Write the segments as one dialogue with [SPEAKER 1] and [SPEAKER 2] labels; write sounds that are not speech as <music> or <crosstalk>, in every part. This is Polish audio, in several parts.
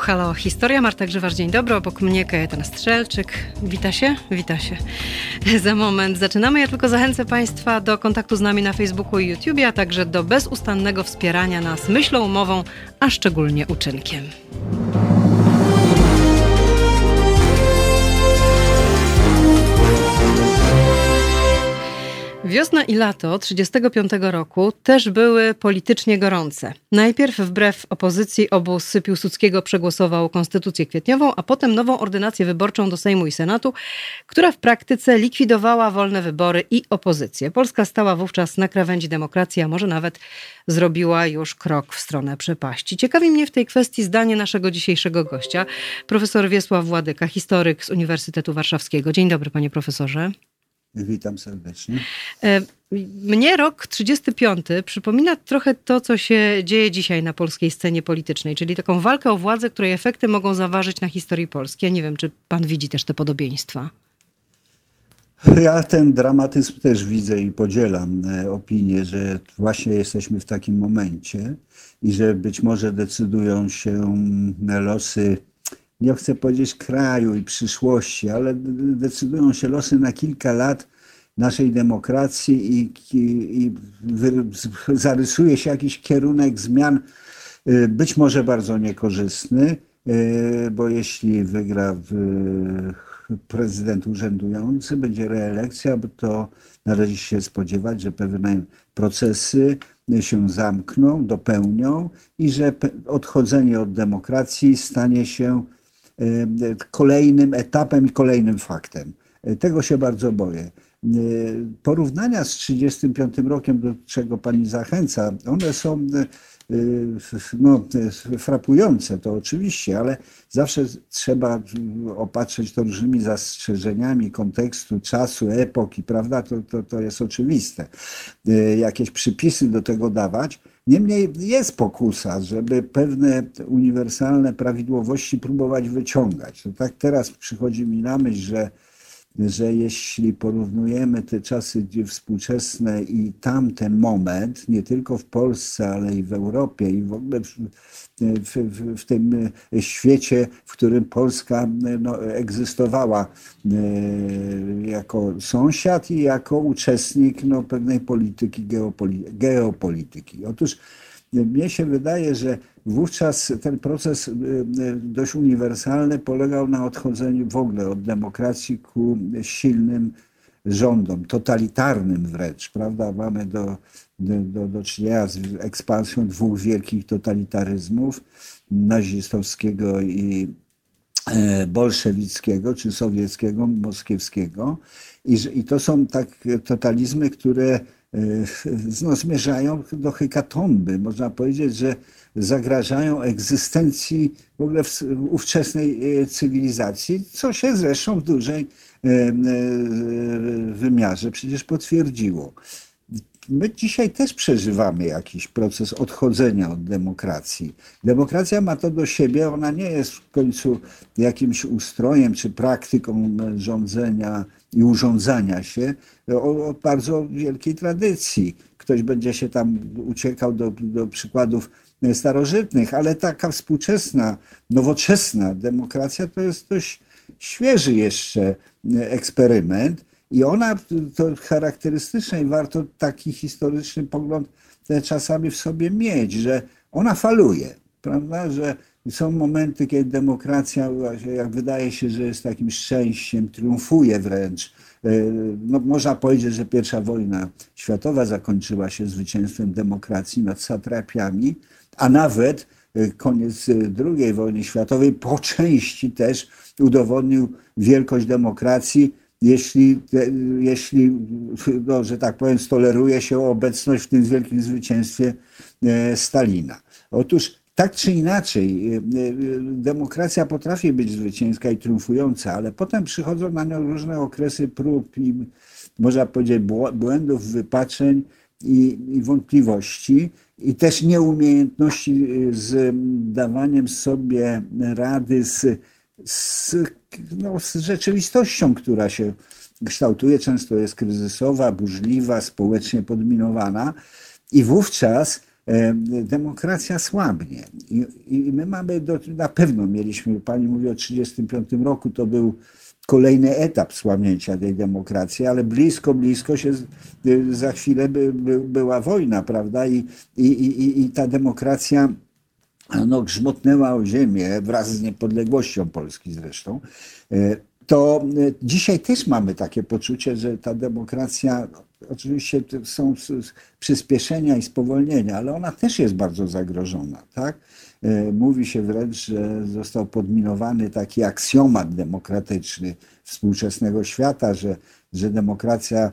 [SPEAKER 1] Halo Historia. Marta Grzywarz, dzień dobry. Obok mnie Kajetan Strzelczyk. Wita się? Wita się. <laughs> Za moment zaczynamy. Ja tylko zachęcę Państwa do kontaktu z nami na Facebooku i YouTube, a także do bezustannego wspierania nas myślą, mową, a szczególnie uczynkiem. Wiosna i lato 1935 roku też były politycznie gorące. Najpierw wbrew opozycji obóz Piłsudskiego przegłosował konstytucję kwietniową, a potem nową ordynację wyborczą do Sejmu i Senatu, która w praktyce likwidowała wolne wybory i opozycję. Polska stała wówczas na krawędzi demokracji, a może nawet zrobiła już krok w stronę przepaści. Ciekawi mnie w tej kwestii zdanie naszego dzisiejszego gościa, profesor Wiesław Władyka, historyk z Uniwersytetu Warszawskiego. Dzień dobry, panie profesorze.
[SPEAKER 2] Witam serdecznie.
[SPEAKER 1] E, mnie rok 35 przypomina trochę to, co się dzieje dzisiaj na polskiej scenie politycznej, czyli taką walkę o władzę, której efekty mogą zaważyć na historii Polski. Ja nie wiem, czy pan widzi też te podobieństwa.
[SPEAKER 2] Ja ten dramatyzm też widzę i podzielam e, opinię, że właśnie jesteśmy w takim momencie i że być może decydują się mm, losy nie chcę powiedzieć kraju i przyszłości, ale decydują się losy na kilka lat naszej demokracji i, i, i zarysuje się jakiś kierunek zmian, y, być może bardzo niekorzystny, y, bo jeśli wygra prezydent urzędujący, będzie reelekcja, to należy się spodziewać, że pewne procesy się zamkną, dopełnią i że odchodzenie od demokracji stanie się Y, kolejnym etapem i kolejnym faktem. Tego się bardzo boję. Porównania z 1935 rokiem, do czego pani zachęca, one są no, frapujące, to oczywiście, ale zawsze trzeba opatrzyć to różnymi zastrzeżeniami kontekstu, czasu, epoki, prawda? To, to, to jest oczywiste. Jakieś przypisy do tego dawać. Niemniej jest pokusa, żeby pewne uniwersalne prawidłowości próbować wyciągać. To tak teraz przychodzi mi na myśl, że że jeśli porównujemy te czasy współczesne i tamten moment, nie tylko w Polsce, ale i w Europie i w ogóle w, w, w tym świecie, w którym Polska no, egzystowała e, jako sąsiad i jako uczestnik no, pewnej polityki, geopolityki. Otóż mnie się wydaje, że wówczas ten proces dość uniwersalny polegał na odchodzeniu w ogóle od demokracji ku silnym rządom, totalitarnym wręcz, prawda? Mamy do, do, do czynienia z ekspansją dwóch wielkich totalitaryzmów, nazistowskiego i e, bolszewickiego, czy sowieckiego, moskiewskiego. I, I to są tak totalizmy, które E, no, zmierzają do hekatomby. Można powiedzieć, że zagrażają egzystencji w ogóle w ówczesnej e, cywilizacji, co się zresztą w dużej wymiarze przecież potwierdziło. My dzisiaj też przeżywamy jakiś proces odchodzenia od demokracji. Demokracja ma to do siebie, ona nie jest w końcu jakimś ustrojem czy praktyką rządzenia i urządzania się o, o bardzo wielkiej tradycji. Ktoś będzie się tam uciekał do, do przykładów starożytnych, ale taka współczesna, nowoczesna demokracja to jest dość świeży jeszcze eksperyment i ona to charakterystyczne i warto taki historyczny pogląd czasami w sobie mieć, że ona faluje, prawda, że są momenty, kiedy demokracja, jak wydaje się, że jest takim szczęściem, triumfuje wręcz. E, no, można powiedzieć, że pierwsza wojna światowa zakończyła się zwycięstwem demokracji nad satrapiami, a nawet e, koniec e, II wojny światowej po części też udowodnił wielkość demokracji, jeśli, jeśli no, że tak powiem, stoleruje się obecność w tym wielkim zwycięstwie Stalina. Otóż tak czy inaczej, y, y, demokracja potrafi być zwycięska i triumfująca, ale potem przychodzą na nią różne okresy prób i można powiedzieć błędów, wypaczeń i, i wątpliwości i też nieumiejętności z dawaniem sobie rady z, z, no, z rzeczywistością, która się kształtuje, często jest kryzysowa, burzliwa, społecznie podminowana i wówczas demokracja słabnie. I, i my mamy, do, na pewno mieliśmy, pani mówi o 1935 roku, to był kolejny etap słabnięcia tej demokracji, ale blisko, blisko się y, za chwilę by, by, była wojna, prawda? I, i, i, i ta demokracja no, grzmotnęła o ziemię wraz z niepodległością Polski zresztą. E, to e, dzisiaj też mamy takie poczucie, że ta demokracja, oczywiście są przyspieszenia i spowolnienia, ale ona też jest bardzo zagrożona. Tak? E, mówi się wręcz, że został podminowany taki aksjomat demokratyczny współczesnego świata, że, że demokracja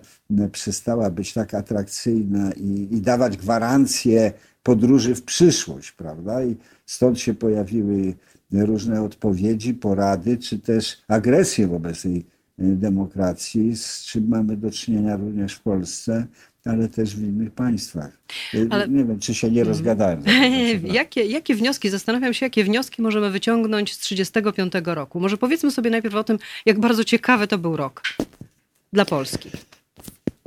[SPEAKER 2] przestała być tak atrakcyjna i, i dawać gwarancje podróży w przyszłość, prawda? I stąd się pojawiły różne odpowiedzi, porady, czy też agresję wobec tej e, demokracji, z czym mamy do czynienia również w Polsce, ale też w innych państwach. E, ale... Nie wiem, czy się nie mhm. rozgadałem. <laughs>
[SPEAKER 1] jakie, jakie wnioski, zastanawiam się, jakie wnioski możemy wyciągnąć z 1935 roku. Może powiedzmy sobie najpierw o tym, jak bardzo ciekawy to był rok dla Polski.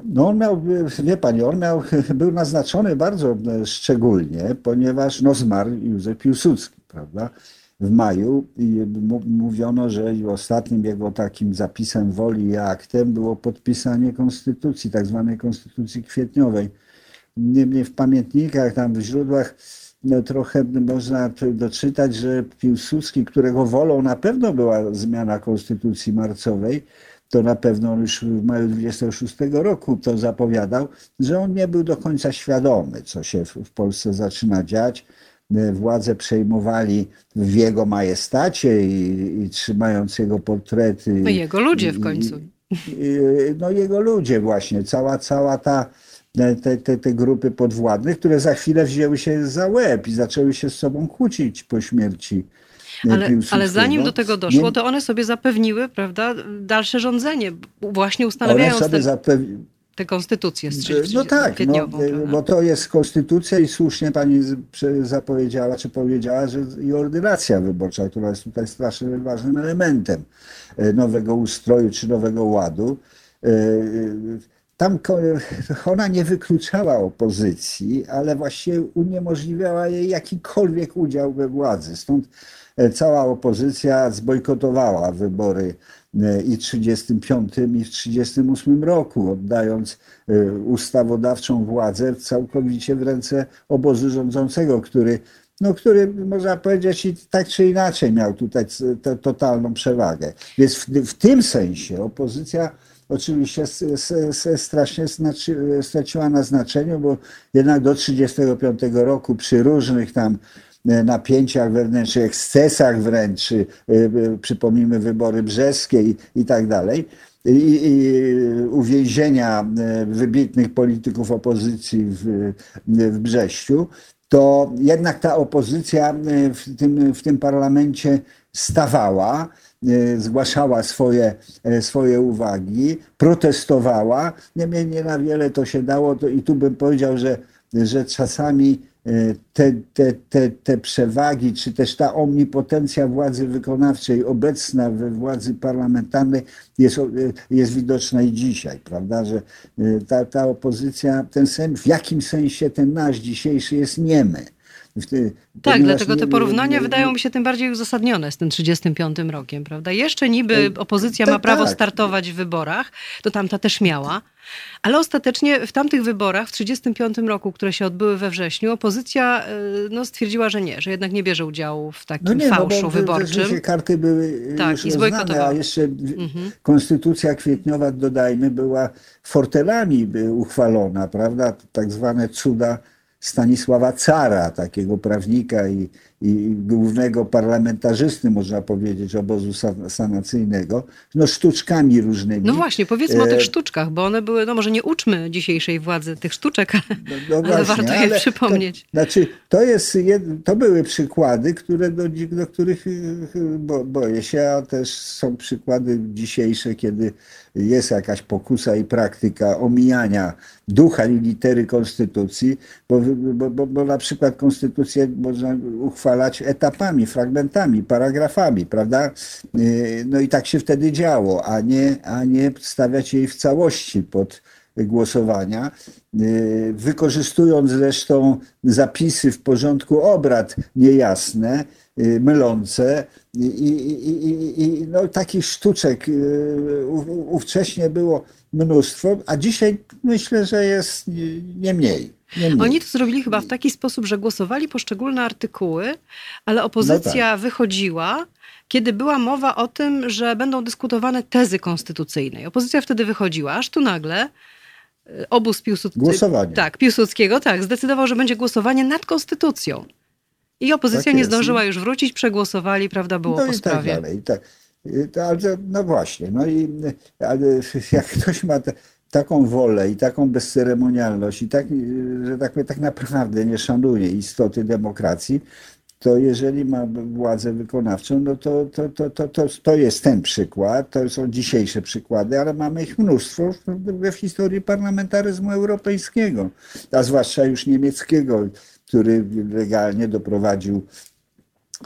[SPEAKER 2] No on miał, wie pani, on miał, <laughs> był naznaczony bardzo e, szczególnie, ponieważ no, zmarł Józef Piłsudski, prawda? W maju i mówiono, że ostatnim jego takim zapisem woli i aktem było podpisanie konstytucji, tak zwanej konstytucji kwietniowej. Niemniej w pamiętnikach, tam w źródłach no, trochę można doczytać, że Piłsudski, którego wolą na pewno była zmiana konstytucji marcowej, to na pewno już w maju 26 roku to zapowiadał, że on nie był do końca świadomy, co się w Polsce zaczyna dziać. E, władze przejmowali w jego majestacie i, i trzymając jego portrety.
[SPEAKER 1] No jego ludzie w końcu. I,
[SPEAKER 2] no jego ludzie właśnie, cała, cała ta te, te, te grupy podwładnych, które za chwilę wzięły się za łeb i zaczęły się z sobą kłócić po śmierci
[SPEAKER 1] ale, ale zanim do tego doszło, to one sobie zapewniły, prawda, dalsze rządzenie, właśnie ustanawiając one sobie zapew... tę konstytucję z
[SPEAKER 2] No tak, no, bo to jest konstytucja i słusznie pani zapowiedziała, czy powiedziała, że i ordynacja wyborcza, która jest tutaj strasznie ważnym elementem e, nowego ustroju czy nowego ładu. E, tam <laughs> ona nie wykluczała opozycji, ale właściwie uniemożliwiała jej jakikolwiek udział we władzy. Stąd E, cała opozycja zbojkotowała wybory e, i w 35 i w 38 roku, oddając e, ustawodawczą władzę całkowicie w ręce obozu rządzącego, który no, który można powiedzieć i tak czy inaczej miał tutaj totalną przewagę. Więc w, w tym sensie opozycja oczywiście strasznie straciła na znaczeniu, bo jednak do 1935 roku przy różnych tam E, napięciach wewnętrznych, ekscesach wręcz, e, e, przypomnijmy wybory brzeskie i, i tak dalej, i, i uwięzienia wybitnych polityków opozycji w, w Brześciu, to jednak ta opozycja w tym, w tym parlamencie stawała, zgłaszała swoje, swoje uwagi, protestowała. Niemniej nie na wiele to się dało i tu bym powiedział, że, że czasami E, te, te, te, te przewagi, czy też ta omnipotencja władzy wykonawczej obecna we władzy parlamentarnej jest, e, jest widoczna i dzisiaj, prawda, że e, ta, ta opozycja, ten sen, w jakim sensie ten nasz dzisiejszy jest niemy.
[SPEAKER 1] Tak, dlatego te porównania nie, wydają mi się tym bardziej uzasadnione z tym 35 rokiem, prawda? Jeszcze niby opozycja ma prawo tak. startować w wyborach, to tamta też miała, ale ostatecznie w tamtych wyborach w 1935 roku, które się odbyły we wrześniu, opozycja e, no, stwierdziła, że nie, że jednak nie bierze udziału w takim no nie, fałszu no bo wyborczym.
[SPEAKER 2] karty były tak, już i rozdane, a jeszcze mhm. konstytucja kwietniowa, dodajmy, była fortelami uchwalona, prawda? Tak zwane cuda Stanisława Cara, takiego prawnika i, i głównego parlamentarzysty, można powiedzieć, obozu sanacyjnego, no sztuczkami różnymi.
[SPEAKER 1] No właśnie, powiedzmy o tych e, sztuczkach, bo one były, no może nie uczmy dzisiejszej władzy tych sztuczek, <laughs> no, no ale właśnie, warto je ale przypomnieć.
[SPEAKER 2] To, znaczy, to, jest, to były przykłady, które do, do których bo, boję się, a też są przykłady dzisiejsze, kiedy jest jakaś pokusa i praktyka omijania ducha i litery konstytucji, bo, bo, bo, bo na przykład konstytucję można uchwalać etapami, fragmentami, paragrafami, prawda? Y, no i tak się wtedy działo, a nie, a nie stawiać jej w całości pod głosowania, wykorzystując zresztą zapisy w porządku obrad niejasne, mylące i, i, i, i no, takich sztuczek ówcześnie było mnóstwo, a dzisiaj myślę, że jest nie mniej. Nie mniej.
[SPEAKER 1] Oni to zrobili chyba w taki sposób, że głosowali poszczególne artykuły, ale opozycja no tak. wychodziła, kiedy była mowa o tym, że będą dyskutowane tezy konstytucyjne. Opozycja wtedy wychodziła, aż tu nagle e, obóz Piłsudskiego.
[SPEAKER 2] Głosowanie.
[SPEAKER 1] Tak, Piłsudskiego, tak, zdecydował, że będzie głosowanie nad konstytucją. I opozycja tak nie zdążyła już wrócić, przegłosowali, prawda, było
[SPEAKER 2] no
[SPEAKER 1] po
[SPEAKER 2] i
[SPEAKER 1] sprawie.
[SPEAKER 2] Tak dalej, i tak. No właśnie, no i ale <laughs> jak ktoś ma te, taką wolę i taką bezceremonialność i tak, że tak, tak naprawdę nie szanuje istoty demokracji, to jeżeli ma władzę wykonawczą, no to, to, to, to, to, to jest ten przykład, to są dzisiejsze przykłady, ale mamy ich mnóstwo w, w historii parlamentaryzmu europejskiego, a zwłaszcza już niemieckiego, który legalnie doprowadził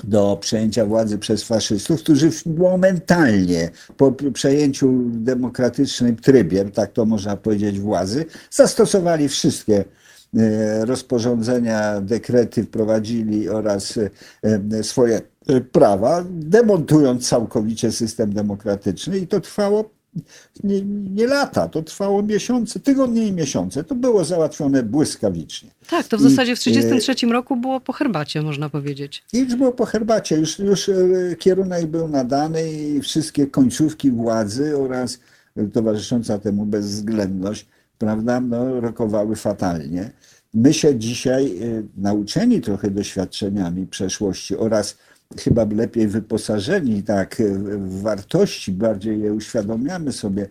[SPEAKER 2] do przejęcia władzy przez faszystów, którzy momentalnie po przejęciu demokratycznym trybie, tak to można powiedzieć, władzy, zastosowali wszystkie e, rozporządzenia, dekrety wprowadzili oraz e, swoje e, prawa, demontując całkowicie system demokratyczny i to trwało nie, nie, lata, to trwało miesiące, tygodnie i miesiące. To było załatwione błyskawicznie.
[SPEAKER 1] Tak, to w I, zasadzie w 1933 roku było po herbacie, można powiedzieć.
[SPEAKER 2] I już było po herbacie, już, już e, kierunek był nadany i wszystkie końcówki władzy oraz towarzysząca temu bezwzględność, prawda, no, rokowały fatalnie. My się dzisiaj, e, nauczeni trochę doświadczeniami przeszłości oraz chyba lepiej wyposażeni tak w wartości, bardziej je uświadamiamy sobie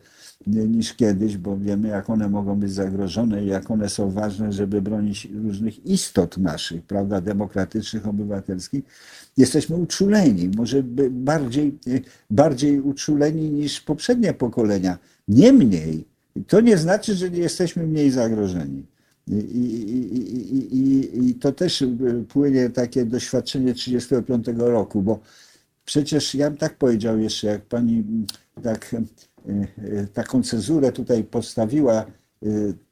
[SPEAKER 2] niż kiedyś, bo wiemy, jak one mogą być zagrożone i jak one są ważne, żeby bronić różnych istot naszych, prawda, demokratycznych, obywatelskich. Jesteśmy uczuleni, może bardziej, bardziej uczuleni niż poprzednie pokolenia. Niemniej, to nie znaczy, że nie jesteśmy mniej zagrożeni. I, i, i, I, to też płynie takie doświadczenie 35 roku, bo przecież ja bym tak powiedział jeszcze, jak pani tak, taką cezurę tutaj postawiła,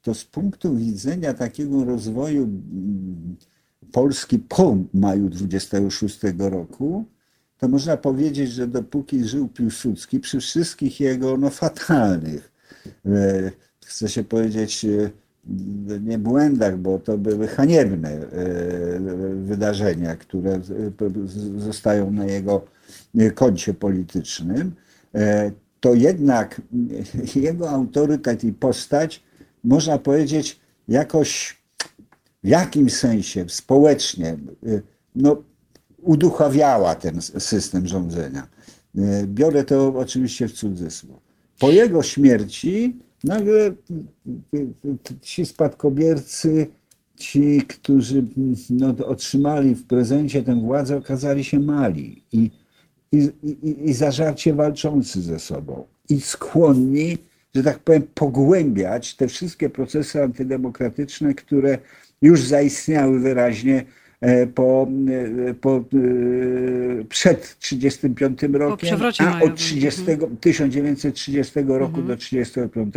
[SPEAKER 2] to z punktu widzenia takiego rozwoju Polski po maju 26 roku, to można powiedzieć, że dopóki żył Piłsudski, przy wszystkich jego no, fatalnych, chce się powiedzieć, nie błędach, bo to były haniebne e, wydarzenia, które zostają na jego koncie politycznym, e, to jednak <laughs> jego autorytet i postać, można powiedzieć, jakoś w jakimś sensie społecznie e, no, uduchawiała ten system rządzenia. Biorę to oczywiście w cudzysłów. Po jego śmierci nagle ci spadkobiercy, ci, którzy no, otrzymali w prezencie tę władzę, okazali się mali i, i, i, i zażarcie walczący ze sobą. I skłonni, że tak powiem, pogłębiać te wszystkie procesy antydemokratyczne, które już zaistniały wyraźnie po, e, po, e, przed 35 rokiem, a od 30, 1930 mhm. roku mhm. do 35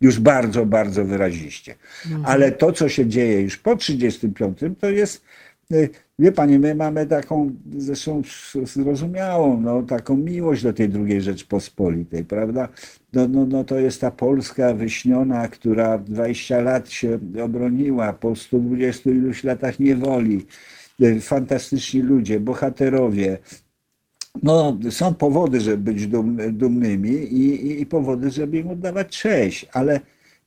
[SPEAKER 2] już bardzo, bardzo wyraziście. Mhm. Ale to, co się dzieje już po 35, to jest Wie pani, my mamy taką, zresztą zrozumiałą, no, taką miłość do tej drugiej Rzeczpospolitej, prawda? No, no, no to jest ta Polska wyśniona, która 20 lat się obroniła po 120 iluś latach niewoli. E, fantastyczni ludzie, bohaterowie. No, są powody, żeby być dumnymi i, i, i powody, żeby im oddawać cześć, ale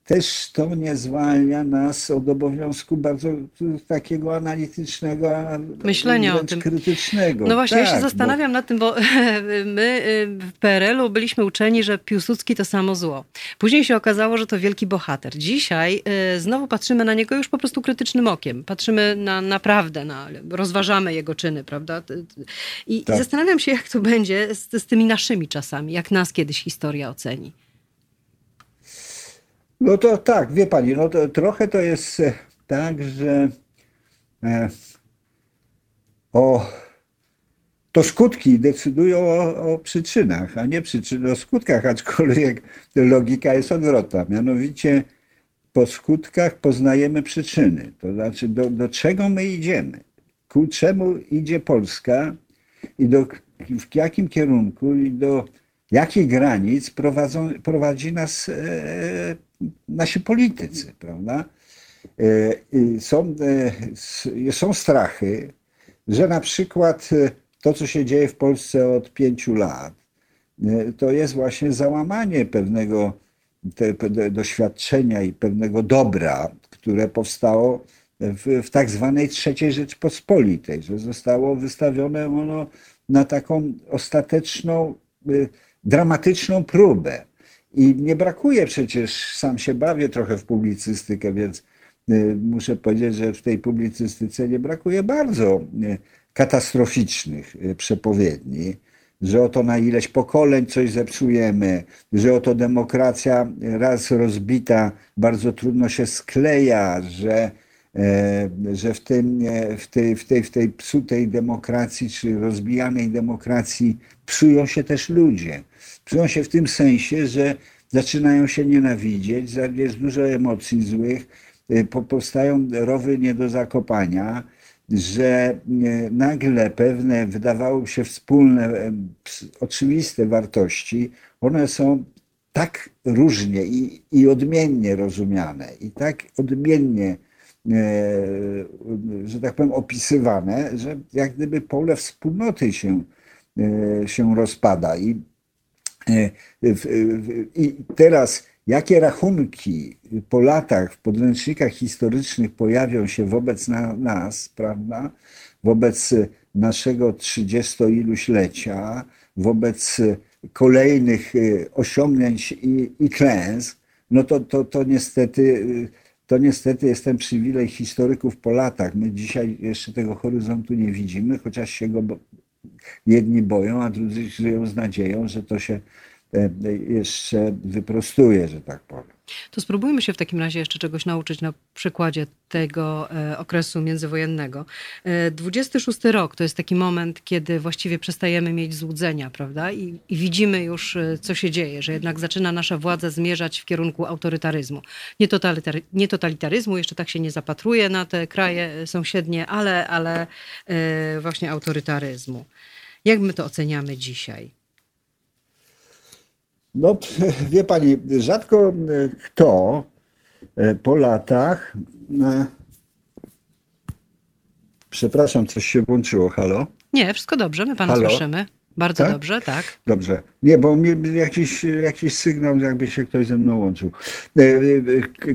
[SPEAKER 2] też to nie zwalnia nas od obowiązku bardzo takiego analitycznego, myślenia o tym. krytycznego.
[SPEAKER 1] No właśnie, tak, ja się tak, zastanawiam bo... nad tym, bo <laughs> my y, w PRL-u byliśmy uczeni, że Piłsudski to samo zło. Później się okazało, że to wielki bohater. Dzisiaj y, znowu patrzymy na niego już po prostu krytycznym okiem. Patrzymy na naprawdę, na, rozważamy jego czyny, prawda? I, tak. zastanawiam się, jak to będzie z, z tymi naszymi czasami, jak nas kiedyś historia oceni.
[SPEAKER 2] No to tak, wie pani, no to trochę to jest e, tak, że e, o, to skutki decydują o, o, przyczynach, a nie przyczyny o skutkach, aczkolwiek logika jest odwrotna. Mianowicie po skutkach poznajemy przyczyny. To znaczy, do, do czego my idziemy? Ku czemu idzie Polska i do, w jakim kierunku i do jakich granic prowadzą, prowadzi nas e, nasi politycy, prawda? E, są, e, są strachy, że na przykład e, to, co się dzieje w Polsce od pięciu lat, to jest właśnie załamanie pewnego te, doświadczenia i pewnego dobra, które powstało w, w tak zwanej trzeciej Rzeczpospolitej, że zostało wystawione ono na taką ostateczną, dramatyczną próbę. I nie brakuje przecież, sam się bawię trochę w publicystykę, więc y, muszę powiedzieć, że w tej publicystyce nie brakuje bardzo y, katastroficznych przepowiedni że oto na ileś pokoleń coś zepsujemy, że oto demokracja raz rozbita bardzo trudno się skleja, że, e, że w, tym, w, tej, w, tej, w tej psutej demokracji czy rozbijanej demokracji psują się też ludzie. Psują się w tym sensie, że zaczynają się nienawidzieć, jest dużo emocji złych, e, powstają rowy nie do zakopania że e, nagle pewne wydawały się wspólne, e, oczywiste wartości, one są tak różnie i, i odmiennie rozumiane, i tak odmiennie, że tak powiem, opisywane, że jak gdyby pole wspólnoty się, się rozpada. I, i teraz jakie rachunki po latach w podręcznikach historycznych pojawią się wobec na, nas, prawda, wobec naszego trzydziestoiluślecia, wobec kolejnych y, osiągnięć i, i klęsk, no to, to, to niestety to niestety jest ten przywilej historyków po latach. My dzisiaj jeszcze tego horyzontu nie widzimy, chociaż się go jedni boją, a drudzy żyją z nadzieją, że to się E, jeszcze wyprostuje, że tak powiem.
[SPEAKER 1] To spróbujmy się w takim razie jeszcze czegoś nauczyć na przykładzie tego e, okresu międzywojennego. 26 e, rok to jest taki moment, kiedy właściwie przestajemy mieć złudzenia, prawda? I, I, widzimy już, co się dzieje, że jednak zaczyna nasza władza zmierzać w kierunku autorytaryzmu. Nie, totalitary, nie totalitaryzmu, jeszcze tak się nie zapatruje na te kraje sąsiednie, ale, ale właśnie autorytaryzmu. Jak my to oceniamy dzisiaj?
[SPEAKER 2] No, <laughs> wie pani, rzadko e, kto e, po latach. E, przepraszam, coś się włączyło. Halo?
[SPEAKER 1] Nie, wszystko dobrze, my pana Halo? słyszymy. Bardzo tak? dobrze, tak.
[SPEAKER 2] Dobrze. Nie, bo mi jakiś, jakiś sygnał, jakby się ktoś ze mną łączył.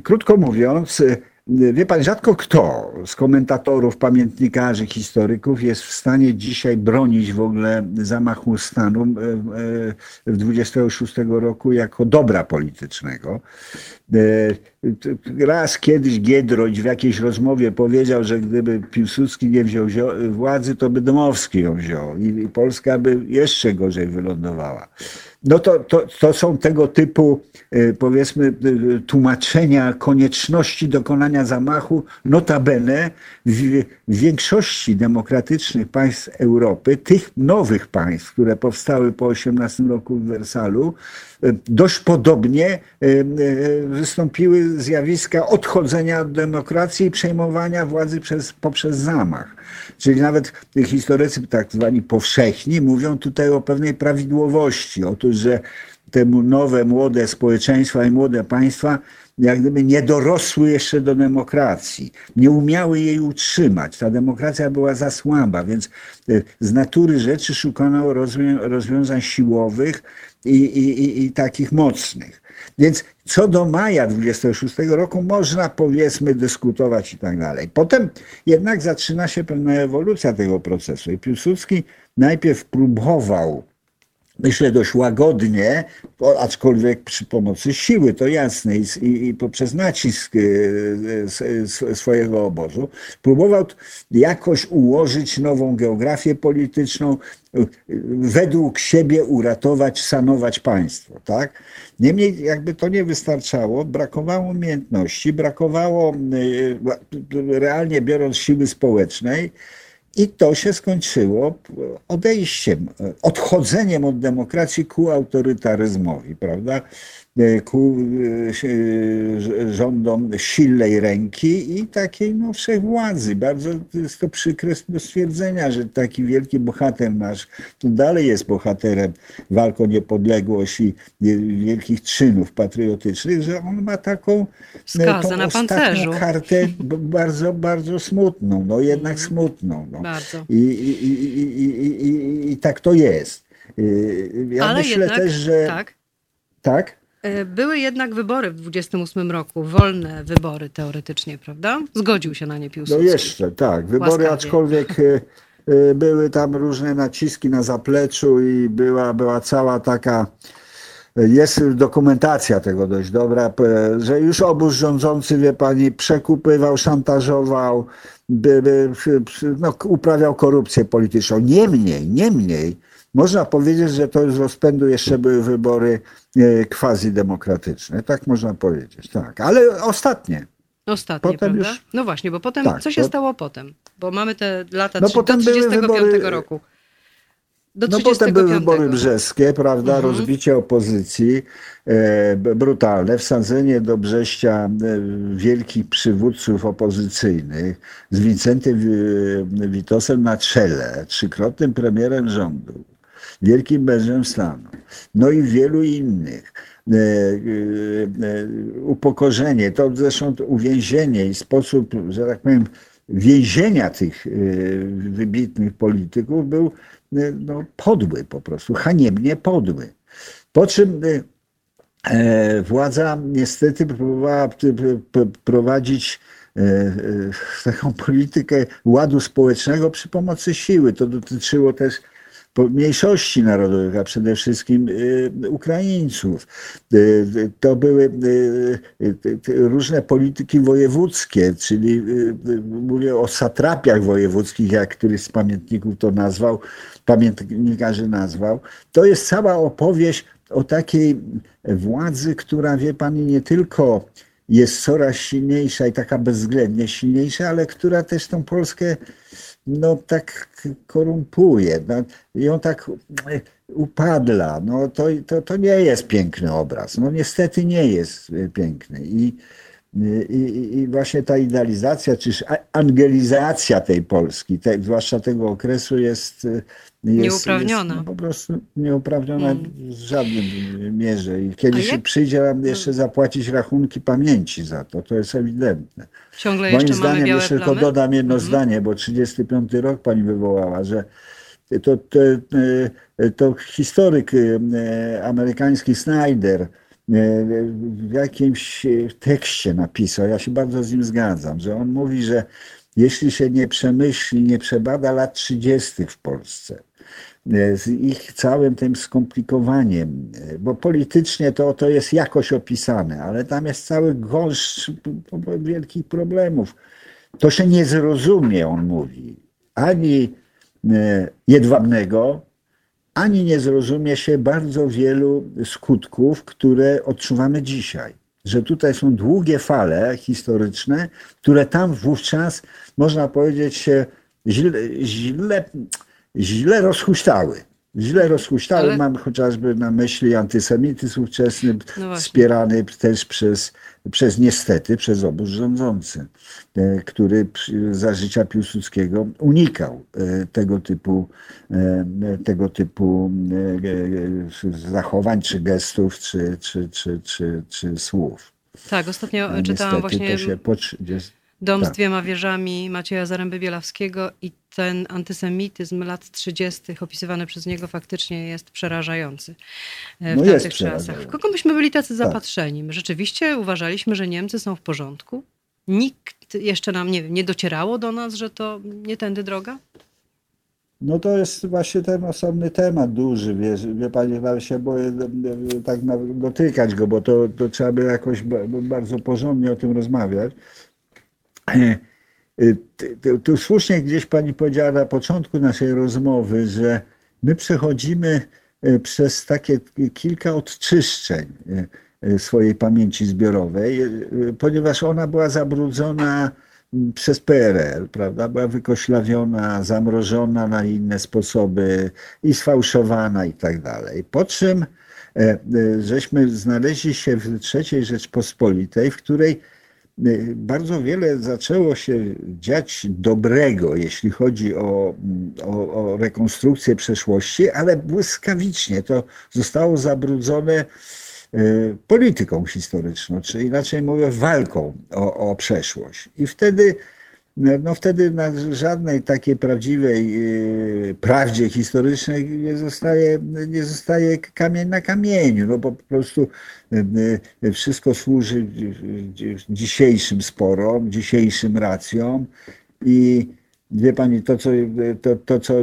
[SPEAKER 2] Krótko mówiąc, Wie pan, rzadko kto z komentatorów, pamiętnikarzy, historyków jest w stanie dzisiaj bronić w ogóle zamachu stanu w 26 roku jako dobra politycznego. E, raz kiedyś Giedroć w jakiejś rozmowie powiedział, że gdyby Piłsudski nie wziął władzy, to by Dmowski ją wziął i Polska by jeszcze gorzej wylądowała. No to, to, to są tego typu, e, powiedzmy, e, tłumaczenia konieczności dokonania zamachu, notabene w, większości demokratycznych państw Europy, tych nowych państw, które powstały po 18 roku w Wersalu, dość podobnie wystąpiły zjawiska odchodzenia od demokracji i przejmowania władzy przez, poprzez zamach. Czyli nawet historycy tak zwani powszechni mówią tutaj o pewnej prawidłowości. Otóż, że te nowe, młode społeczeństwa i młode państwa jak gdyby nie dorosły jeszcze do demokracji, nie umiały jej utrzymać. Ta demokracja była za słaba, więc e, z natury rzeczy szukano rozwiązań siłowych i, i, i takich mocnych. Więc co do maja 26 roku można powiedzmy dyskutować i tak dalej. Potem jednak zaczyna się pewna ewolucja tego procesu i Piłsudski najpierw próbował myślę dość łagodnie, aczkolwiek przy pomocy siły, to jasne, i, i poprzez nacisk e, swojego obozu, próbował jakoś ułożyć nową geografię polityczną, według siebie uratować, sanować państwo. Tak? Niemniej jakby to nie wystarczało, brakowało umiejętności, brakowało realnie biorąc siły społecznej, i to się skończyło odejściem, odchodzeniem od demokracji ku autorytaryzmowi, prawda? Ku rządom silnej ręki i takiej no, wszechwładzy. Bardzo jest to przykre do stwierdzenia, że taki wielki bohater nasz, to dalej jest bohaterem walk o niepodległość i wielkich czynów patriotycznych, że on ma taką
[SPEAKER 1] na pancerzu.
[SPEAKER 2] kartę bardzo, bardzo smutną, no jednak mm. smutną. No.
[SPEAKER 1] Bardzo.
[SPEAKER 2] I, i, i, i, i, I tak to jest. Ja
[SPEAKER 1] Ale
[SPEAKER 2] myślę
[SPEAKER 1] jednak,
[SPEAKER 2] też, że...
[SPEAKER 1] Tak.
[SPEAKER 2] Tak?
[SPEAKER 1] E, były jednak wybory w 28 roku, wolne wybory teoretycznie, prawda? Zgodził się na nie Piłsudski.
[SPEAKER 2] No jeszcze, tak. Wybory,
[SPEAKER 1] Łaskawie.
[SPEAKER 2] aczkolwiek e, e, były tam różne naciski na zapleczu i była, była cała taka jest dokumentacja tego dość dobra, że już obóz rządzący, wie pani, przekupywał, szantażował, by, by, no, uprawiał korupcję polityczną. Niemniej, niemniej, można powiedzieć, że to z rozpędu jeszcze były wybory e, quasi-demokratyczne. Tak można powiedzieć, tak. Ale ostatnie.
[SPEAKER 1] Ostatnie,
[SPEAKER 2] Potem
[SPEAKER 1] prawda?
[SPEAKER 2] już-
[SPEAKER 1] No właśnie, bo potem,
[SPEAKER 2] Tak,
[SPEAKER 1] co się
[SPEAKER 2] to-
[SPEAKER 1] stało potem? Bo mamy te lata
[SPEAKER 2] No potem
[SPEAKER 1] do
[SPEAKER 2] były
[SPEAKER 1] 35
[SPEAKER 2] wybory-
[SPEAKER 1] roku. Do
[SPEAKER 2] No
[SPEAKER 1] 35.
[SPEAKER 2] potem były wybory brzeskie, prawda,
[SPEAKER 1] Mhm.
[SPEAKER 2] rozbicie opozycji, e, brutalne, wsadzenie do Brześcia e, wielkich przywódców opozycyjnych z Wincentym Wi- Witosem na czele, trzykrotnym premierem rządu, wielkim mężem stanu, no i wielu innych. E, e, e, upokorzenie, to zresztą to uwięzienie i sposób, że tak powiem, więzienia tych wybitnych polityków był no, podły po prostu, haniebnie podły. Po czym władza niestety próbowała prowadzić taką politykę ładu społecznego przy pomocy siły. To dotyczyło też mniejszości narodowych, a przede wszystkim e, Ukraińców. E, To były różne polityki wojewódzkie, czyli mówię o satrapiach wojewódzkich, jak któryś z pamiętników to nazwał, pamiętnikarzy nazwał. To jest cała opowieść o takiej władzy, która wie pani nie tylko jest coraz silniejsza i taka bezwzględnie silniejsza, ale która też tą Polskę no tak korumpuje, no, ją tak e, upadla. No, to, to, to nie jest piękny obraz. No niestety nie jest e, piękny. I, i, i- i właśnie ta idealizacja, czy angelizacja tej Polski, te, zwłaszcza tego okresu jest, e, jest
[SPEAKER 1] Nieuprawniona.
[SPEAKER 2] Jest, no, po prostu nieuprawniona
[SPEAKER 1] Mm.
[SPEAKER 2] w żadnym mierze. I kiedyś
[SPEAKER 1] jak-
[SPEAKER 2] przyjdzie nam jeszcze zapłacić rachunki pamięci za to. To jest ewidentne.
[SPEAKER 1] Ciągle
[SPEAKER 2] Moim
[SPEAKER 1] jeszcze mamy
[SPEAKER 2] zdaniem,
[SPEAKER 1] białe
[SPEAKER 2] jeszcze tylko
[SPEAKER 1] plamy?
[SPEAKER 2] dodam jedno
[SPEAKER 1] Mhm.
[SPEAKER 2] zdanie, bo 35 rok pani wywołała, że to, to, e, to historyk e, amerykański Snyder e, w jakimś tekście napisał, ja się bardzo z nim zgadzam, że on mówi, że jeśli się nie przemyśli, nie przebada lat 30. w Polsce, z ich całym tym skomplikowaniem, bo politycznie to, to jest jakoś opisane, ale tam jest cały gąszcz wielkich problemów. To się nie zrozumie, on mówi, ani e, jedwabnego, ani nie zrozumie się bardzo wielu skutków, które odczuwamy dzisiaj. Że tutaj są długie fale historyczne, które tam wówczas, można powiedzieć, się źle, źle, źle rozhuśtały. Źle rozhuśtały,
[SPEAKER 1] Ale-
[SPEAKER 2] mam chociażby na myśli antysemityzm ówczesny,
[SPEAKER 1] No
[SPEAKER 2] wspierany też przez, przez niestety, przez obóz rządzący, e, który za życia Piłsudskiego unikał e, tego typu, e, tego typu zachowań, czy gestów, czy, czy, czy, czy, czy słów.
[SPEAKER 1] Tak, ostatnio
[SPEAKER 2] A
[SPEAKER 1] czytałam
[SPEAKER 2] niestety
[SPEAKER 1] właśnie
[SPEAKER 2] to się po 30...
[SPEAKER 1] Dom z
[SPEAKER 2] tak.
[SPEAKER 1] dwiema wieżami Macieja Zaręby-Bielawskiego i ten antysemityzm lat 30. opisywany przez niego faktycznie jest przerażający e, w
[SPEAKER 2] No
[SPEAKER 1] tamtych czasach. W kogo myśmy byli tacy
[SPEAKER 2] Tak.
[SPEAKER 1] zapatrzeni? My rzeczywiście uważaliśmy, że Niemcy są w porządku? Nikt jeszcze nam, nie wiem, nie docierało do nas, że to nie tędy droga?
[SPEAKER 2] No to jest właśnie ten osobny temat duży, wiesz, wie pani, nawet się boję e, e, tak dotykać go, bo to, to trzeba by jakoś ba- bardzo porządnie o tym rozmawiać. E, e, ty- ty- Tu słusznie gdzieś pani powiedziała na początku naszej rozmowy, że my przechodzimy e, przez takie kilka odczyszczeń e, e, swojej pamięci zbiorowej, e, ponieważ ona była zabrudzona m, przez PRL, prawda? Była wykoślawiona, zamrożona na inne sposoby i sfałszowana i tak dalej. Po czym żeśmy znaleźli się w III Rzeczpospolitej, w której bardzo wiele zaczęło się dziać dobrego, jeśli chodzi o, o, o, rekonstrukcję przeszłości, ale błyskawicznie to zostało zabrudzone polityką historyczną, czy inaczej mówiąc, walką o, o przeszłość. I wtedy no, wtedy na żadnej takiej prawdziwej yy, prawdzie historycznej nie zostaje, nie zostaje kamień na kamieniu, no po prostu yy, wszystko służy dzisiejszym sporom, dzisiejszym racjom. I wie pani, to co, to, to co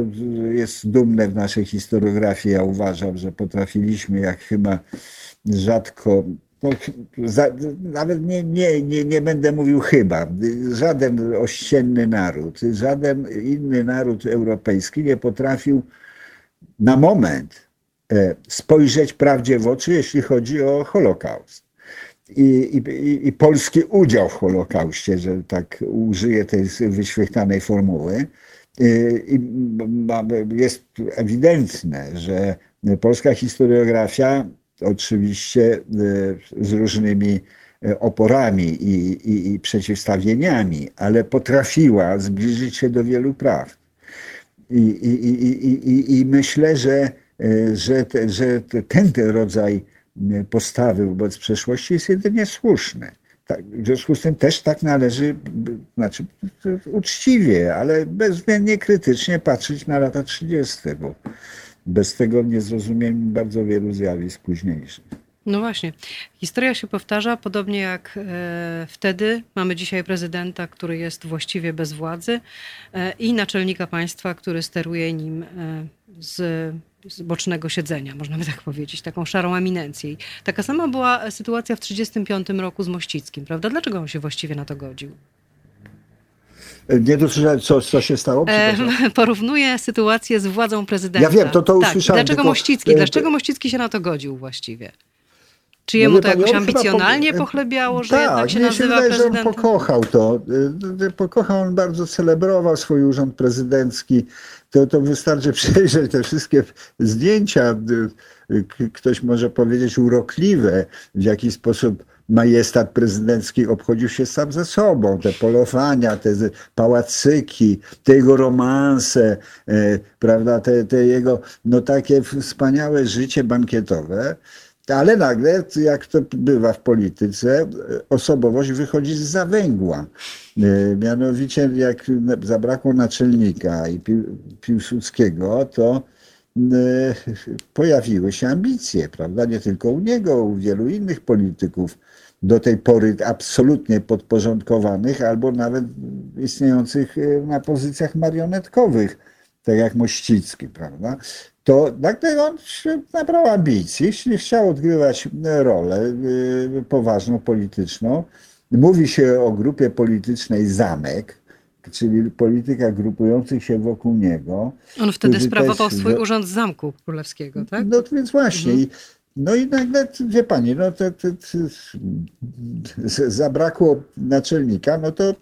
[SPEAKER 2] jest dumne w naszej historiografii, ja uważam, że potrafiliśmy jak chyba rzadko za, nawet nie, nie, nie, nie będę mówił chyba, żaden ościenny naród, żaden inny naród europejski nie potrafił na moment e, spojrzeć prawdzie w oczy, jeśli chodzi o Holokaust. I, i, i polski udział w Holokauście, że tak użyję tej wyświechtanej formuły. E, I jest ewidentne, że polska historiografia oczywiście e, z różnymi e, oporami i, i, i przeciwstawieniami, ale potrafiła zbliżyć się do wielu praw. I, i, i myślę, że, e, że, te, że ten, ten rodzaj postawy wobec przeszłości jest jedynie słuszny. Tak, w związku z tym też tak należy, znaczy uczciwie, ale bezwzględnie krytycznie patrzeć na lata 30., bo bez tego nie zrozumiemy bardzo wielu zjawisk późniejszych.
[SPEAKER 1] No właśnie. Historia się powtarza, podobnie jak e, wtedy. Mamy dzisiaj prezydenta, który jest właściwie bez władzy e, i naczelnika państwa, który steruje nim e, z, z, bocznego siedzenia, można by tak powiedzieć, taką szarą eminencję. Taka sama była sytuacja w 1935 roku z Mościckim, prawda? Dlaczego on się właściwie na to godził?
[SPEAKER 2] Nie dosłyszałem, co, co się stało?
[SPEAKER 1] E, <laughs> porównuję sytuację z władzą prezydenta.
[SPEAKER 2] Ja wiem, to, to
[SPEAKER 1] tak.
[SPEAKER 2] usłyszałem.
[SPEAKER 1] Dlaczego tylko, Mościcki? Dlaczego Mościcki się na to godził właściwie? Czy jemu no to jakoś ambicjonalnie po... pochlebiało, że tak, jednak się nazywa
[SPEAKER 2] się wydaje,
[SPEAKER 1] prezydentem?
[SPEAKER 2] Że on pokochał to. Pokochał, on bardzo celebrował swój urząd prezydencki. To, to wystarczy <laughs> przejrzeć te wszystkie zdjęcia. Ktoś może powiedzieć urokliwe, w jaki sposób majestat prezydencki obchodził się sam ze sobą. Te polowania, te pałacyki, te jego romanse, e, prawda, te, te jego no takie wspaniałe życie bankietowe. Ale nagle, jak to bywa w polityce, osobowość wychodzi z zawęgła. E, mianowicie, jak zabrakło naczelnika i Piłsudskiego, to e, pojawiły się ambicje, prawda? Nie tylko u niego, u wielu innych polityków do tej pory absolutnie podporządkowanych, albo nawet istniejących e, na pozycjach marionetkowych, tak jak Mościcki, prawda? To nagle on nabrał ambicji, chciał odgrywać rolę e, poważną, polityczną. Mówi się o grupie politycznej Zamek, czyli polityka grupujących się wokół niego.
[SPEAKER 1] On wtedy sprawował też, swój urząd Zamku Królewskiego, tak?
[SPEAKER 2] No więc właśnie. Mhm. No i nagle, wie pani, no to, to, to, zabrakło naczelnika, no to,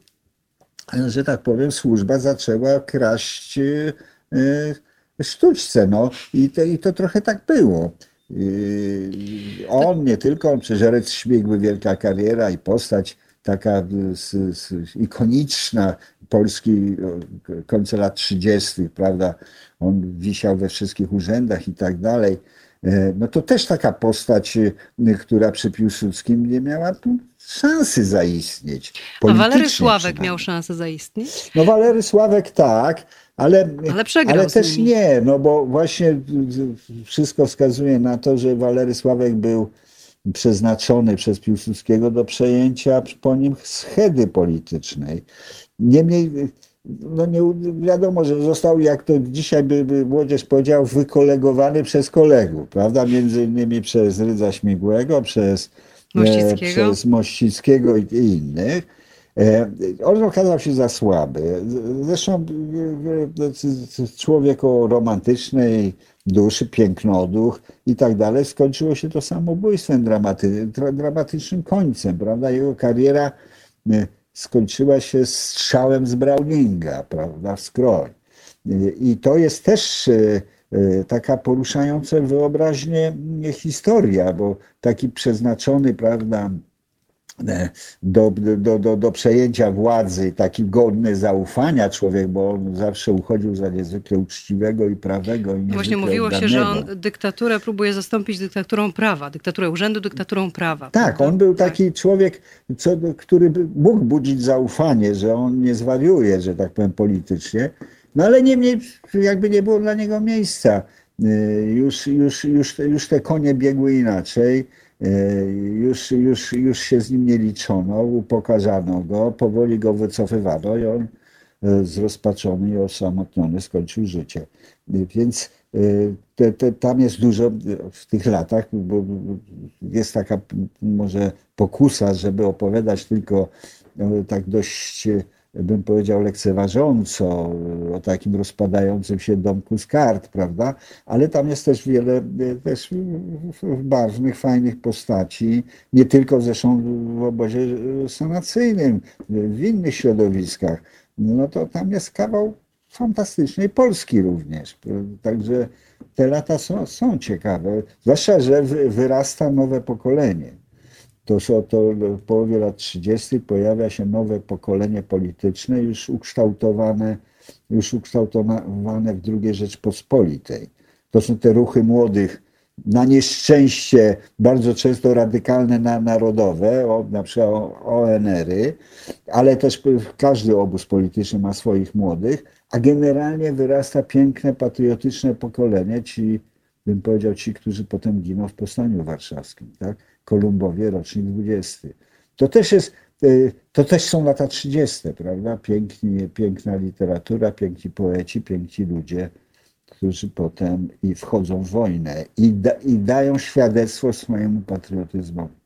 [SPEAKER 2] że tak powiem, służba zaczęła kraść e, sztuczce, no i to, i to trochę tak było. On, nie tylko, on przecież Śmigły, wielka kariera i postać taka ikoniczna Polski końca lat 30., prawda? On wisiał we wszystkich urzędach i tak dalej. E, no to też taka postać, e, która przy Piłsudskim nie miała szansy zaistnieć.
[SPEAKER 1] A Walery Sławek miał szansę zaistnieć?
[SPEAKER 2] No Walery Sławek tak, ale, ale, ale też nie, no bo właśnie wszystko wskazuje na to, że Walery Sławek był przeznaczony przez Piłsudskiego do przejęcia po nim schedy politycznej. Niemniej no nie wiadomo, że został, jak to dzisiaj by, by młodzież powiedział, wykolegowany przez kolegów, prawda? Między innymi przez Rydza Śmigłego, przez
[SPEAKER 1] e, Mościckiego,
[SPEAKER 2] przez Mościckiego i, i innych. E, on okazał się za słaby. Zresztą e, człowiek o romantycznej duszy, pięknoduch i tak dalej, skończyło się to samobójstwem, dramaty, dramatycznym końcem, prawda? Jego kariera skończyła się strzałem z Browninga, prawda, w skroj. I to jest też taka poruszająca wyobraźnię historia, bo taki przeznaczony, prawda, E, do, do, do, do przejęcia władzy, taki godny zaufania człowiek, bo on zawsze uchodził za niezwykle uczciwego i prawego. I
[SPEAKER 1] Właśnie mówiło oddanego. się, że on dyktaturę próbuje zastąpić dyktaturą prawa, dyktaturę urzędu, dyktaturą prawa.
[SPEAKER 2] Tak, on był tak. taki tak. człowiek, co, który mógł budzić zaufanie, że on nie zwariuje, że tak powiem, politycznie, no ale niemniej jakby nie było dla niego miejsca. E, już, już, już, już te konie biegły inaczej E, już, już, już się z nim nie liczono, upokarzano go, powoli go wycofywano i on e, zrozpaczony i osamotniony skończył życie. E, więc te, te, tam jest dużo w tych latach, bo jest taka może pokusa, żeby opowiadać tylko tak dość bym powiedział, lekceważąco o takim rozpadającym się domku z kart, prawda? Ale tam jest też wiele też barwnych, fajnych postaci, nie tylko zresztą w obozie sanacyjnym, w innych środowiskach. No to tam jest kawał fantastycznej Polski również. Także te lata są, są ciekawe, zwłaszcza, że wyrasta nowe pokolenie to, to w połowie lat 30. pojawia się nowe pokolenie polityczne, już ukształtowane, już ukształtowane w II Rzeczpospolitej. To są te ruchy młodych, na nieszczęście bardzo często radykalne na narodowe, o, na przykład ONR-y, ale też każdy obóz polityczny ma swoich młodych, a generalnie wyrasta piękne, patriotyczne pokolenie, ci, bym powiedział, ci, którzy potem giną w Powstaniu Warszawskim. Tak? Kolumbowie, rocznik 20. To też jest, e, to też są lata 30., prawda? Piękni, piękna literatura, piękni poeci, piękni ludzie, którzy potem i wchodzą w wojnę i, da, i dają świadectwo swojemu patriotyzmowi.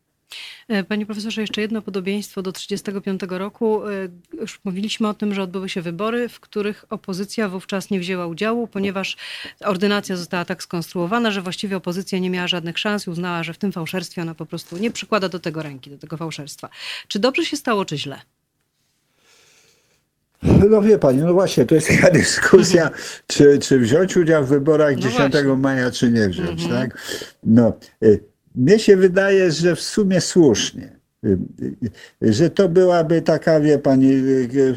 [SPEAKER 1] E, panie profesorze, jeszcze jedno podobieństwo do 1935 roku. E, już mówiliśmy o tym, że odbyły się wybory, w których opozycja wówczas nie wzięła udziału, ponieważ ordynacja została tak skonstruowana, że właściwie opozycja nie miała żadnych szans i uznała, że w tym fałszerstwie ona po prostu nie przykłada do tego ręki, do tego fałszerstwa. Czy dobrze się stało, czy źle?
[SPEAKER 2] No wie pani, no właśnie, to jest taka <laughs> dyskusja, czy, czy wziąć udział w wyborach no 10 właśnie. maja, czy nie wziąć, mhm. tak? No, y, mnie się wydaje, że w sumie słusznie. Że to byłaby taka, wie pani,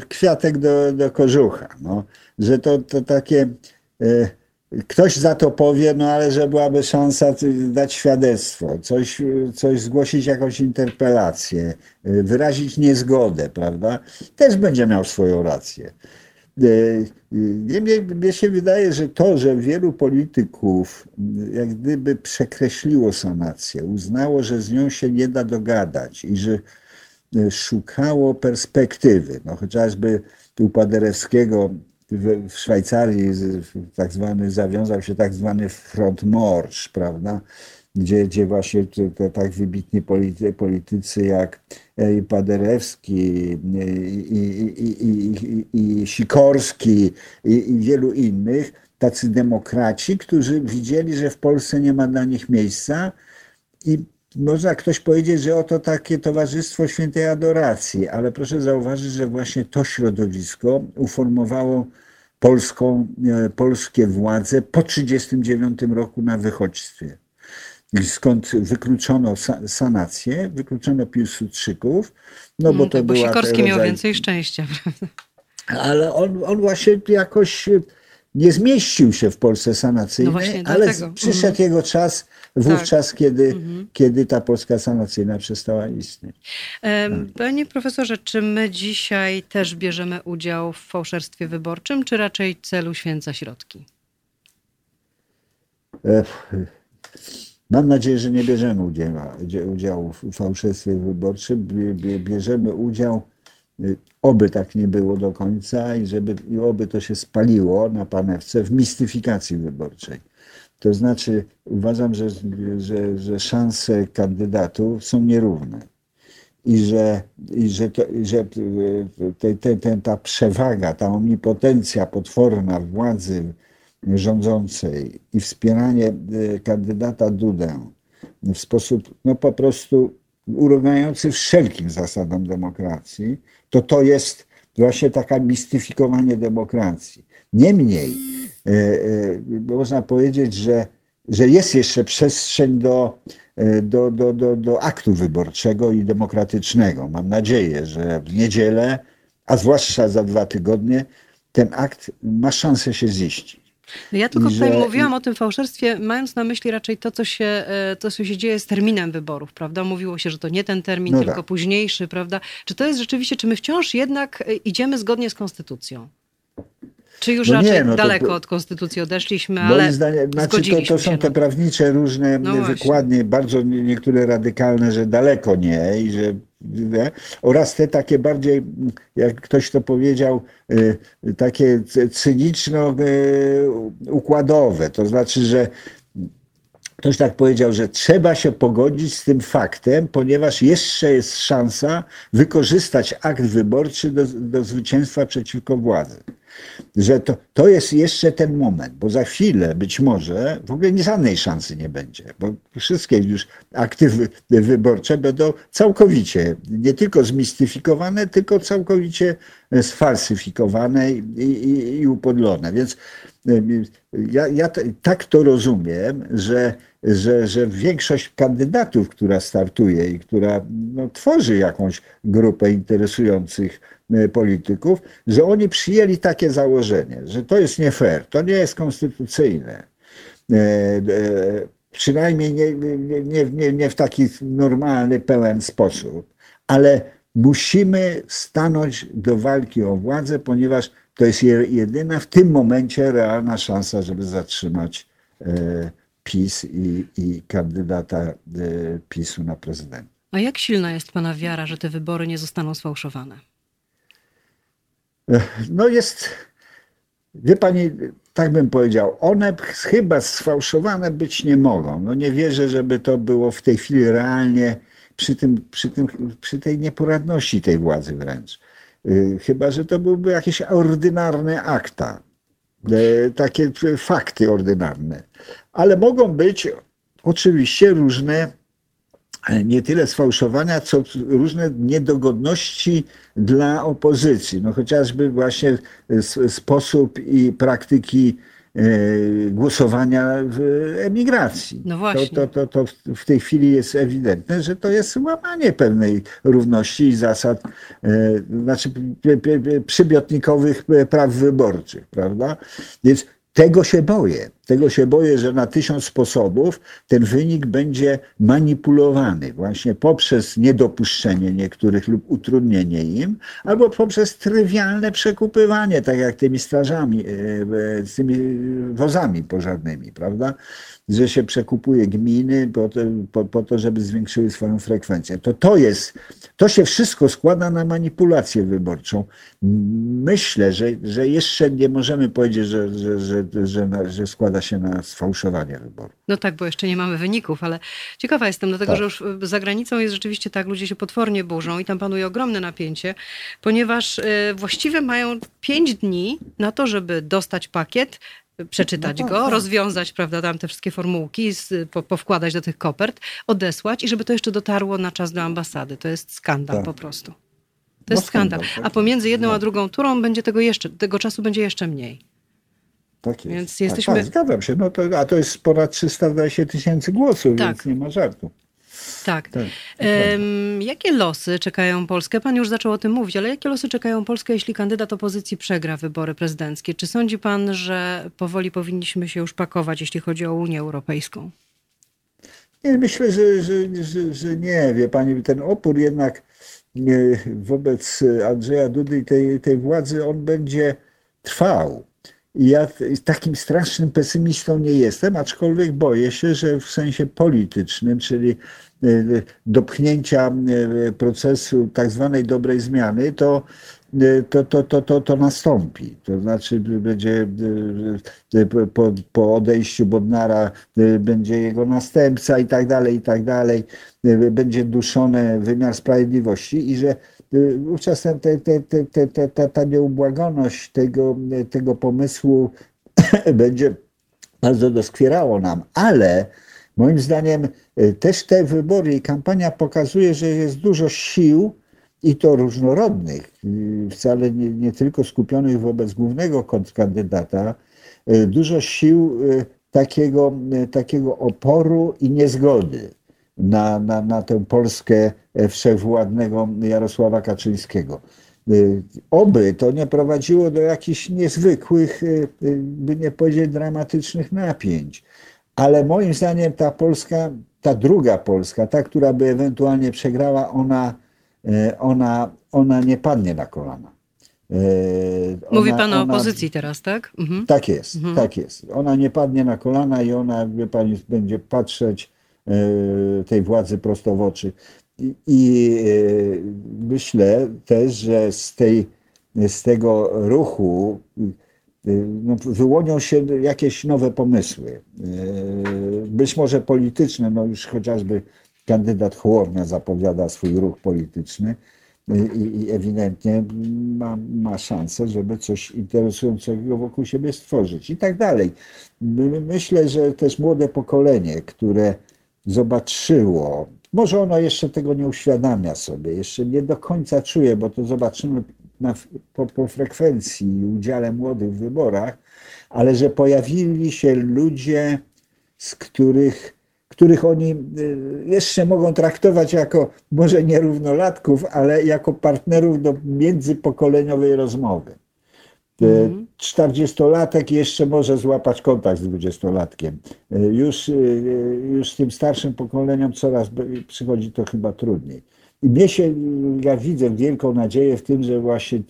[SPEAKER 2] kwiatek do, do kożucha. No. Że to, to takie. E, ktoś za to powie, no ale że byłaby szansa dać świadectwo, coś, coś zgłosić, jakąś interpelację, wyrazić niezgodę, prawda? Też będzie miał swoją rację. E, niemniej mnie się wydaje, że to, że wielu polityków jak gdyby przekreśliło sanację, uznało, że z nią się nie da dogadać i że e, szukało perspektywy. No, chociażby u Paderewskiego w, w Szwajcarii tak zwany, zawiązał się tak zwany front morsz, prawda? Gdzie, gdzie właśnie to, to tak wybitni politycy, jak e, Paderewski, i, i, i, i Sikorski i, wielu innych, tacy demokraci, którzy widzieli, że w Polsce nie ma dla nich miejsca i można ktoś powiedzieć, że oto takie towarzystwo świętej adoracji, ale proszę zauważyć, że właśnie to środowisko uformowało polską, e, polskie władze po 1939 roku na wychodźstwie skąd wykluczono sanację, wykluczono Piłsudczyków, no bo mm, to
[SPEAKER 1] bo była... Sikorski rodzaj... miał więcej szczęścia, <laughs> prawda?
[SPEAKER 2] Ale on, on właśnie jakoś nie zmieścił się w Polsce sanacyjnej, no ale dlatego. przyszedł mhm. jego czas wówczas, tak. kiedy, mhm. kiedy ta Polska sanacyjna przestała istnieć.
[SPEAKER 1] Panie profesorze, czy my dzisiaj też bierzemy udział w fałszerstwie wyborczym, czy raczej celu święca środki?
[SPEAKER 2] Mam nadzieję, że nie bierzemy udziału, w fałszerstwie wyborczym. Bierzemy udział, y, oby tak nie było do końca i żeby i oby to się spaliło na panewce w mistyfikacji wyborczej. To znaczy, uważam, że, że, że szanse kandydatów są nierówne i że, i że, to, że y, te, te, te, ta przewaga, ta omnipotencja potworna władzy rządzącej i wspieranie e, kandydata Dudę w sposób no po prostu urągający wszelkim zasadom demokracji, to to jest właśnie taka mistyfikowanie demokracji. Niemniej można powiedzieć, że, że jest jeszcze przestrzeń do, do, do, do, do aktu wyborczego i demokratycznego. Mam nadzieję, że w niedzielę, a zwłaszcza za dwa tygodnie, ten akt ma szansę się ziścić.
[SPEAKER 1] No ja tylko tutaj mówiłam o tym fałszerstwie, mając na myśli raczej to, co się, e, to, co się dzieje z terminem wyborów, prawda? Mówiło się, że to nie ten termin, no tylko tak. późniejszy, prawda? Czy to jest rzeczywiście, czy my wciąż jednak e, idziemy zgodnie z konstytucją? Czy już no raczej nie, no daleko to, od konstytucji odeszliśmy, ale zdaniem, znaczy to,
[SPEAKER 2] to są te prawnicze różne no wykładnie, bardzo niektóre radykalne, że daleko nie i że nie? oraz te takie bardziej, jak ktoś to powiedział, y, takie cyniczno-układowe. To znaczy, że ktoś tak powiedział, że trzeba się pogodzić z tym faktem, ponieważ jeszcze jest szansa wykorzystać akt wyborczy do, do zwycięstwa przeciwko władzy że to, to jest jeszcze ten moment, bo za chwilę być może w ogóle żadnej szansy nie będzie, bo wszystkie już aktywy wyborcze będą całkowicie nie tylko zmistyfikowane, tylko całkowicie sfalsyfikowane i, i, i upodlone. Więc ja, ja tak to rozumiem, że, że, że większość kandydatów, która startuje i która no, tworzy jakąś grupę interesujących polityków, że oni przyjęli takie założenie, że to jest nie fair, to nie jest konstytucyjne. E, e, przynajmniej nie, nie, nie, nie w taki normalny, pełen sposób, ale musimy stanąć do walki o władzę, ponieważ to jest jedyna w tym momencie realna szansa, żeby zatrzymać PiS i, i kandydata PiSu na prezydenta.
[SPEAKER 1] A jak silna jest Pana wiara, że te wybory nie zostaną sfałszowane?
[SPEAKER 2] No jest, wie pani, tak bym powiedział, one chyba sfałszowane być nie mogą. No nie wierzę, żeby to było w tej chwili realnie przy, tym, przy, tym, przy tej nieporadności tej władzy wręcz. Y, chyba, że to byłby jakieś ordynarne akta, y, takie fakty ordynarne. Ale mogą być oczywiście różne nie tyle sfałszowania, co różne niedogodności dla opozycji. No chociażby właśnie sposób i praktyki e, głosowania w emigracji.
[SPEAKER 1] No właśnie.
[SPEAKER 2] To, to, to, to w tej chwili jest ewidentne, że to jest łamanie pewnej równości i zasad, e, znaczy przybiotnikowych praw wyborczych, prawda? Więc tego się boję. Tego się boję, że na tysiąc sposobów ten wynik będzie manipulowany właśnie poprzez niedopuszczenie niektórych lub utrudnienie im, albo poprzez trywialne przekupywanie, tak jak tymi strażami, e, e, z tymi wozami pożarnymi, prawda? że się przekupuje gminy po to, po, po to, żeby zwiększyły swoją frekwencję. To, to jest, to się wszystko składa na manipulację wyborczą. Myślę, że, że jeszcze nie możemy powiedzieć, że, że, że, że, że składa się na sfałszowanie wyborów.
[SPEAKER 1] No tak, bo jeszcze nie mamy wyników, ale ciekawa jestem, dlatego tak. że już za granicą jest rzeczywiście tak, ludzie się potwornie burzą i tam panuje ogromne napięcie, ponieważ y, właściwie mają pięć dni na to, żeby dostać pakiet, przeczytać no, go, tak. rozwiązać, prawda, tam te wszystkie formułki, z, po, powkładać do tych kopert, odesłać i żeby to jeszcze dotarło na czas do ambasady. To jest skandal tak. po prostu. To no jest skandal. skandal. Tak. A pomiędzy jedną a no. drugą turą będzie tego jeszcze, tego czasu będzie jeszcze mniej.
[SPEAKER 2] Tak jest. Więc jesteśmy... A, tak, zgadzam się. No to, a to jest ponad 320 tysięcy głosów, tak. więc nie ma żartu.
[SPEAKER 1] Tak. tak um, jakie losy czekają Polskę? Pan już zaczął o tym mówić, ale jakie losy czekają Polskę, jeśli kandydat opozycji przegra wybory prezydenckie? Czy sądzi pan, że powoli powinniśmy się już pakować, jeśli chodzi o Unię Europejską?
[SPEAKER 2] Nie, myślę, że, że, że, że nie. Wie pani, ten opór jednak wobec Andrzeja Dudy i tej, tej władzy, on będzie trwał. Ja takim strasznym pesymistą nie jestem, aczkolwiek boję się, że w sensie politycznym, czyli E, dopchnięcia e, procesu tak zwanej dobrej zmiany, to e, to, to, to, to, to nastąpi. To znaczy będzie po, po odejściu Bodnara będzie jego następca i tak dalej, i tak dalej. Będzie duszony wymiar sprawiedliwości i że wówczas te, te, te, ta, ta nieubłagoność tego, tego pomysłu <clears throat> będzie bardzo doskwierało nam, ale Moim zdaniem y, też te wybory i kampania pokazuje, że jest dużo sił i to różnorodnych, wcale nie, nie tylko skupionych wobec głównego kandydata, dużo sił takiego, takiego oporu i niezgody na, na, na tę Polskę wszechwładnego Jarosława Kaczyńskiego. Oby to nie prowadziło do jakichś niezwykłych, by nie powiedzieć dramatycznych napięć. Ale moim zdaniem ta Polska, ta druga Polska, ta, która by ewentualnie przegrała, ona, ona, ona nie padnie na kolana.
[SPEAKER 1] Ona, Mówi pan o ona, opozycji teraz, tak?
[SPEAKER 2] Mhm. Tak jest, mhm. tak jest. Ona nie padnie na kolana i ona, wie pani, będzie patrzeć tej władzy prosto w oczy. I, i myślę też, że z, tej, z tego ruchu no, wyłonią się jakieś nowe pomysły. Być może polityczne, no już chociażby kandydat Hołownia zapowiada swój ruch polityczny i, i ewidentnie ma, ma szansę, żeby coś interesującego wokół siebie stworzyć i tak dalej. Myślę, że też młode pokolenie, które zobaczyło, może ono jeszcze tego nie uświadamia sobie, jeszcze nie do końca czuje, bo to zobaczymy na, po, po frekwencji i udziale młodych w wyborach, ale że pojawili się ludzie, z których których oni y, jeszcze mogą traktować jako może nie równolatków, ale jako partnerów do międzypokoleniowej rozmowy. Mm. 40-latek jeszcze może złapać kontakt z 20-latkiem. Y, już, y, już z tym starszym pokoleniom coraz przychodzi to chyba trudniej. I mnie się, ja widzę wielką nadzieję w tym, że właśnie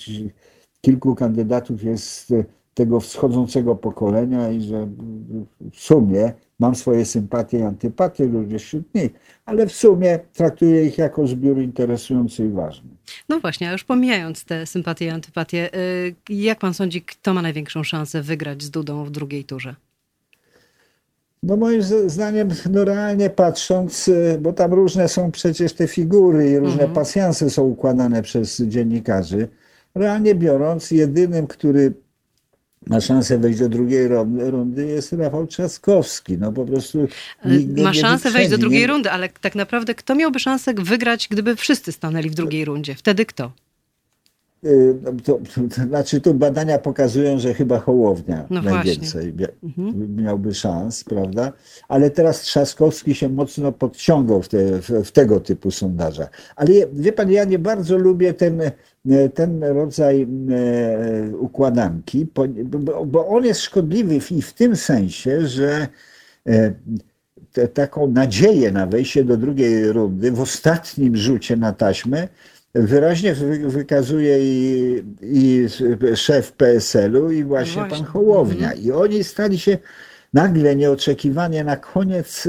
[SPEAKER 2] kilku kandydatów jest tego wschodzącego pokolenia i że w sumie mam swoje sympatie i antypatie również wśród nich, ale w sumie traktuję ich jako zbiór interesujący i ważny.
[SPEAKER 1] No właśnie, a już pomijając te sympatie i antypatie, y, jak pan sądzi, kto ma największą szansę wygrać z Dudą w drugiej turze?
[SPEAKER 2] No moim zdaniem, no realnie patrząc, y, bo tam różne są przecież te figury i różne mhm. pasjanse są układane przez dziennikarzy, realnie biorąc, jedynym, który ma szansę wejść do drugiej rundy, jest Rafał Trzaskowski. No po prostu
[SPEAKER 1] ma szansę wejść do drugiej rundy, ale tak naprawdę kto miałby szansę wygrać, gdyby wszyscy stanęli w drugiej rundzie? Wtedy kto?
[SPEAKER 2] Y, to, to, znaczy tu badania pokazują, że chyba Hołownia no najwięcej mhm. miałby szans, prawda? Ale teraz Trzaskowski się mocno podciągał w, te, w, w, tego typu sondażach. Ale wie pan, ja nie bardzo lubię ten, ten rodzaj e, układanki, bo, bo on jest szkodliwy i w tym sensie, że e, te, taką nadzieję na wejście do drugiej rundy w ostatnim rzucie na taśmę wyraźnie wykazuje i, i szef PSL-u i właśnie, właśnie. pan Hołownia. Mhm. I oni stali się nagle, nieoczekiwanie na koniec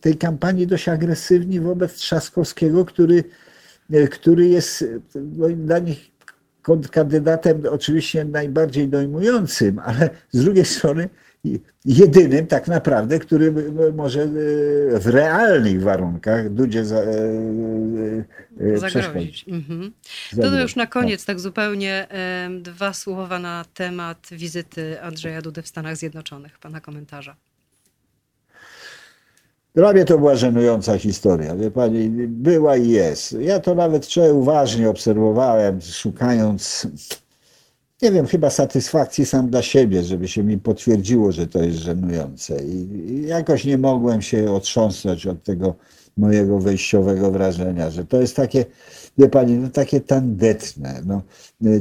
[SPEAKER 2] tej kampanii dość agresywni wobec Trzaskowskiego, który, który jest no, dla nich kandydatem oczywiście najbardziej dojmującym, ale z drugiej strony jedynym tak naprawdę, który może e, w realnych warunkach Dudzie za, e,
[SPEAKER 1] e, zagrozić. Mhm. To, to już na koniec, tak zupełnie dwa słowa na temat wizyty Andrzeja Dudy w Stanach Zjednoczonych. Pana komentarza.
[SPEAKER 2] Dla mnie to była żenująca historia. Wie pani, była i jest. Ja to nawet wczoraj uważnie obserwowałem, szukając nie wiem, chyba satysfakcji sam dla siebie, żeby się mi potwierdziło, że to jest żenujące. I, jakoś nie mogłem się otrząsnąć od tego mojego wejściowego wrażenia, że to jest takie, wie pani, no takie tandetne, no,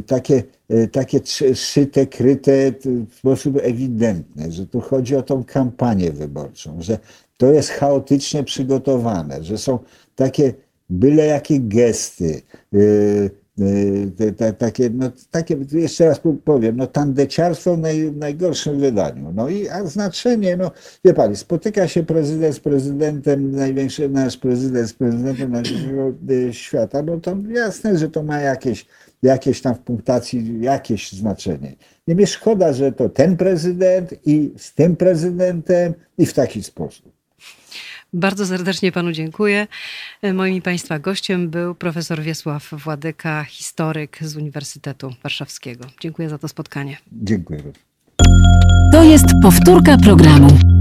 [SPEAKER 2] takie, takie szyte, kryte w sposób ewidentny, że tu chodzi o tą kampanię wyborczą, że to jest chaotycznie przygotowane, że są takie byle jakie gesty, Y, takie, no, takie, jeszcze raz powiem, no tandeciarstwo w naj, najgorszym wydaniu. No i a znaczenie, no wie pani, spotyka się prezydent z prezydentem, największy nasz prezydent z prezydentem największego y, świata, no to jasne, że to ma jakieś, jakieś tam w punktacji jakieś znaczenie. Niemniej szkoda, że to ten prezydent i z tym prezydentem i w taki sposób.
[SPEAKER 1] Bardzo serdecznie panu dziękuję. Moim państwa gościem był profesor Wiesław Władyka, historyk z Uniwersytetu Warszawskiego. Dziękuję za to spotkanie.
[SPEAKER 2] Dziękuję.
[SPEAKER 3] To jest powtórka programu.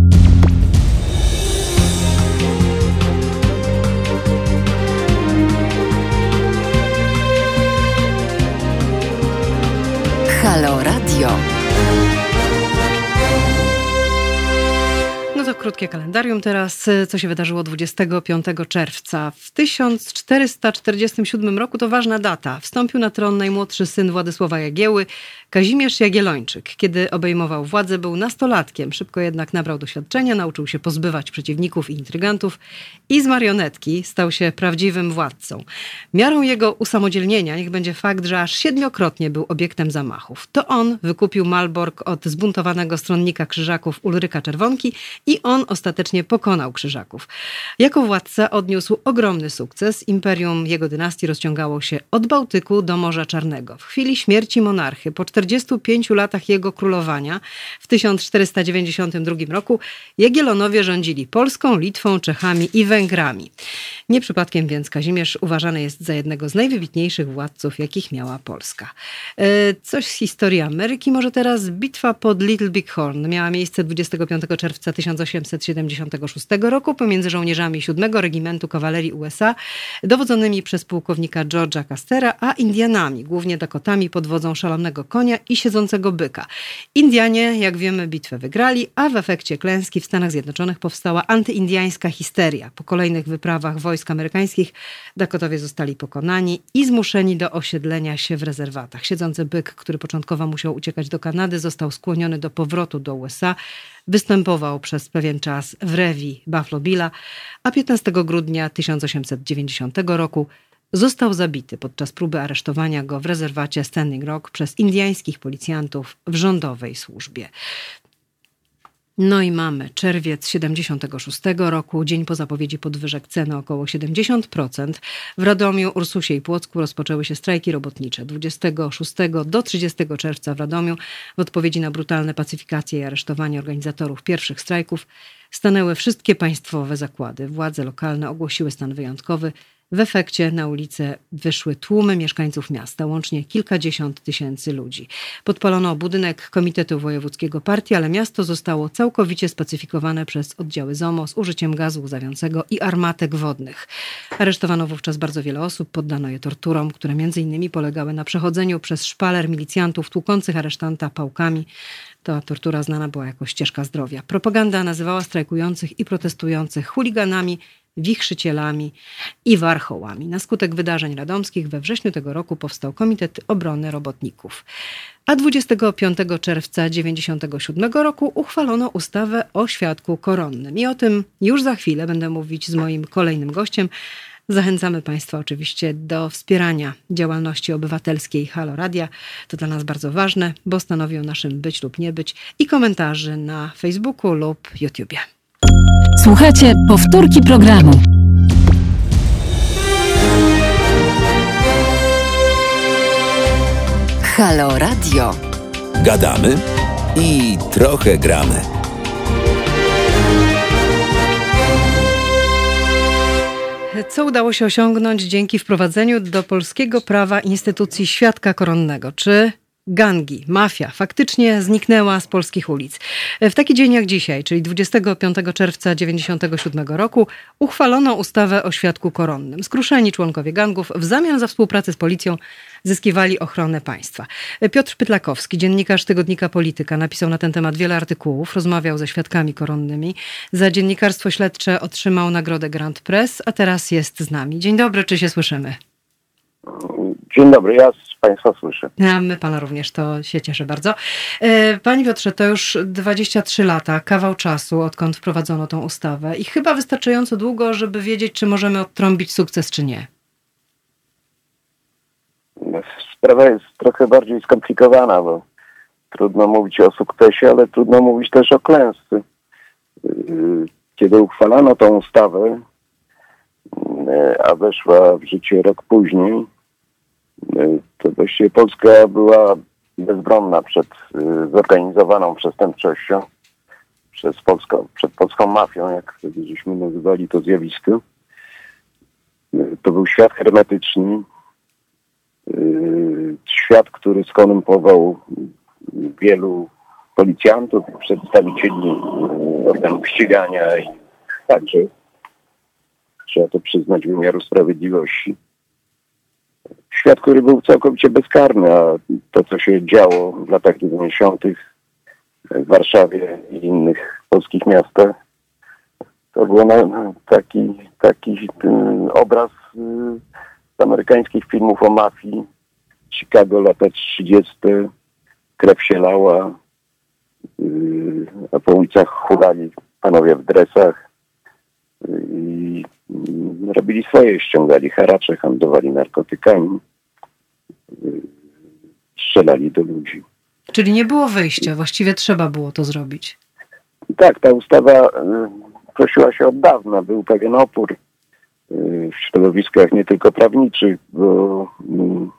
[SPEAKER 1] Krótkie kalendarium teraz. Co się wydarzyło 25 czerwca? W 1447 roku to ważna data. Wstąpił na tron najmłodszy syn Władysława Jagieły, Kazimierz Jagiellończyk. Kiedy obejmował władzę, był nastolatkiem. Szybko jednak nabrał doświadczenia, nauczył się pozbywać przeciwników i intrygantów i z marionetki stał się prawdziwym władcą. Miarą jego usamodzielnienia niech będzie fakt, że aż siedmiokrotnie był obiektem zamachów. To on wykupił Malbork od zbuntowanego stronnika krzyżaków Ulryka Czerwonki i on ostatecznie pokonał krzyżaków. Jako władca odniósł ogromny sukces. Imperium jego dynastii rozciągało się od Bałtyku do Morza Czarnego. W chwili śmierci monarchy, po 45 latach jego królowania, w 1492 roku, Jagiellonowie rządzili Polską, Litwą, Czechami i Węgrami. Nie przypadkiem więc Kazimierz uważany jest za jednego z najwybitniejszych władców, jakich miała Polska. E, coś z historii Ameryki może teraz. Bitwa pod Little Big Horn miała miejsce 25 czerwca 1876 roku pomiędzy żołnierzami 7 Regimentu Kawalerii USA, dowodzonymi przez pułkownika George'a Castera, a Indianami, głównie Dakotami pod wodzą szalonego konia i siedzącego byka. Indianie, jak wiemy, bitwę wygrali, a w efekcie klęski w Stanach Zjednoczonych powstała antyindiańska histeria. Po kolejnych wyprawach wojsk amerykańskich Dakotowie zostali pokonani i zmuszeni do osiedlenia się w rezerwatach. Siedzący byk, który początkowo musiał uciekać do Kanady, został skłoniony do powrotu do USA. Występował przez pewien czas w rewi Buffalo Billa, a 15 grudnia 1890 roku został zabity podczas próby aresztowania go w rezerwacie Standing Rock przez indyjskich policjantów w rządowej służbie. No i mamy czerwiec 76 roku, dzień po zapowiedzi podwyżek ceny około 70%. W Radomiu, Ursusie i Płocku rozpoczęły się strajki robotnicze. 26 do 30 czerwca w Radomiu w odpowiedzi na brutalne pacyfikacje i aresztowanie organizatorów pierwszych strajków stanęły wszystkie państwowe zakłady. Władze lokalne ogłosiły stan wyjątkowy. W efekcie na ulicę wyszły tłumy mieszkańców miasta, łącznie kilkadziesiąt tysięcy ludzi. Podpalono budynek Komitetu Wojewódzkiego Partii, ale miasto zostało całkowicie spacyfikowane przez oddziały ZOMO z użyciem gazu łzawiącego i armatek wodnych. Aresztowano wówczas bardzo wiele osób, poddano je torturom, które między innymi polegały na przechodzeniu przez szpaler milicjantów tłukących aresztanta pałkami. Ta tortura znana była jako ścieżka zdrowia. Propaganda nazywała strajkujących i protestujących chuliganami, wichrzycielami i warchołami. Na skutek wydarzeń radomskich we wrześniu tego roku powstał Komitet Obrony Robotników. A 25 czerwca 1997 roku uchwalono ustawę o świadku koronnym. I o tym już za chwilę będę mówić z moim kolejnym gościem. Zachęcamy Państwa oczywiście do wspierania działalności obywatelskiej Halo Radia. To dla nas bardzo ważne, bo stanowi o naszym być lub nie być i komentarzy na Facebooku lub YouTubie.
[SPEAKER 3] Słuchajcie powtórki programu. Halo Radio.
[SPEAKER 4] Gadamy i trochę gramy.
[SPEAKER 1] Co udało się osiągnąć dzięki wprowadzeniu do polskiego prawa instytucji świadka koronnego? Czy gangi, mafia faktycznie zniknęła z polskich ulic. W taki dzień jak dzisiaj, czyli 25 czerwca 1997 roku, uchwalono ustawę o świadku koronnym. Skruszeni członkowie gangów w zamian za współpracę z policją zyskiwali ochronę państwa. Piotr Pytlakowski, dziennikarz tygodnika Polityka, napisał na ten temat wiele artykułów, rozmawiał ze świadkami koronnymi. Za dziennikarstwo śledcze otrzymał nagrodę Grand Press, a teraz jest z nami. Dzień dobry, czy się słyszymy?
[SPEAKER 5] Dzień dobry, ja Państwa słyszę.
[SPEAKER 1] A my Pana również, to się cieszę bardzo. E, Panie Piotrze, to już 23 lata, kawał czasu, odkąd wprowadzono tą ustawę i chyba wystarczająco długo, żeby wiedzieć, czy możemy odtrąbić sukces, czy nie.
[SPEAKER 5] Sprawa jest trochę bardziej skomplikowana, bo trudno mówić o sukcesie, ale trudno mówić też o klęsce. Y, kiedy uchwalano tą ustawę, y, a weszła w życie rok później, to właściwie Polska była bezbronna przed zorganizowaną przestępczością, przez Polską, przed polską mafią, jak żeśmy nazywali to zjawisko. To był świat hermetyczny, świat, który skonumpował wielu policjantów, przedstawicieli organów ścigania i także trzeba to przyznać wymiaru sprawiedliwości. Świat, który był całkowicie bezkarny, a to, co się działo w latach 90. w Warszawie i innych polskich miastach, to był taki, taki obraz y, z amerykańskich filmów o mafii. Chicago, lata 30., krew się lała, y, a po ulicach chudali panowie w dresach y, i robili swoje, ściągali haracze, handlowali narkotykami, strzelali do ludzi.
[SPEAKER 1] Czyli nie było wyjścia, właściwie trzeba było to zrobić.
[SPEAKER 5] Tak, ta ustawa prosiła się od dawna. Był pewien opór y, w środowiskach nie tylko prawniczych, bo mm,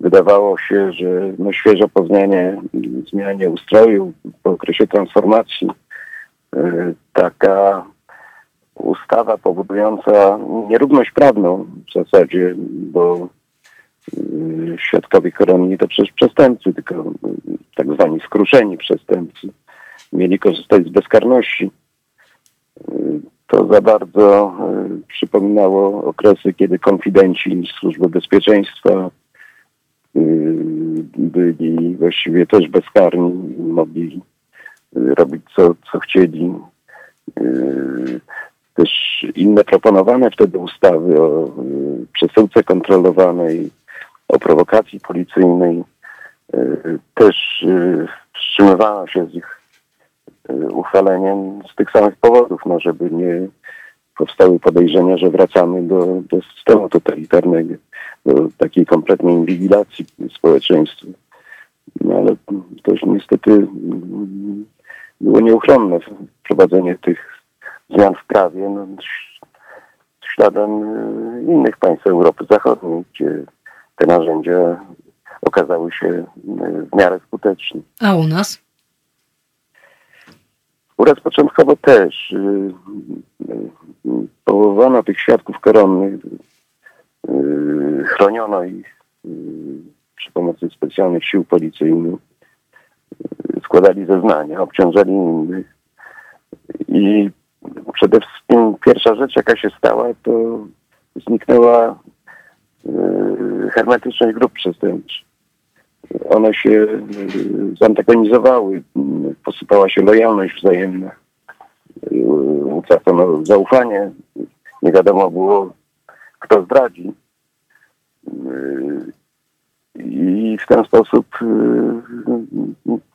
[SPEAKER 5] wydawało się, że no świeżo po zmianie, zmianie ustroju, po okresie transformacji, y, taka ustawa powodująca nierówność prawną w zasadzie, bo y, świadkowie koronni to przecież przestępcy, tylko tak zwani skruszeni przestępcy mieli korzystać z bezkarności to za bardzo przypominało okresy, kiedy konfidenci Służby Bezpieczeństwa byli właściwie też bezkarni, mogli robić co, co chcieli. Też inne proponowane wtedy ustawy o przesyłce kontrolowanej, o prowokacji policyjnej też wstrzymywano się z ich Y, uchwaleniem z tych samych powodów, no żeby nie powstały podejrzenia, że wracamy do, do systemu totalitarnego, do takiej kompletnej inwigilacji społeczeństwa. No ale już niestety mm, było nieuchronne wprowadzenie tych zmian w prawie no, śladem y, innych państw Europy Zachodniej, gdzie te narzędzia okazały się y, w miarę skuteczne.
[SPEAKER 1] A u nas?
[SPEAKER 5] Uraz początkowo też y, powołano tych świadków koronnych, chroniono ich przy pomocy specjalnych sił policyjnych, składali zeznania, obciążali innych i przede wszystkim pierwsza rzecz, jaka się stała, to zniknęła hermetyczność grup przestępczych one się y, zantagonizowały, posypała się lojalność wzajemna, utracono zaufanie, nie wiadomo było, kto zdradzi. I w ten sposób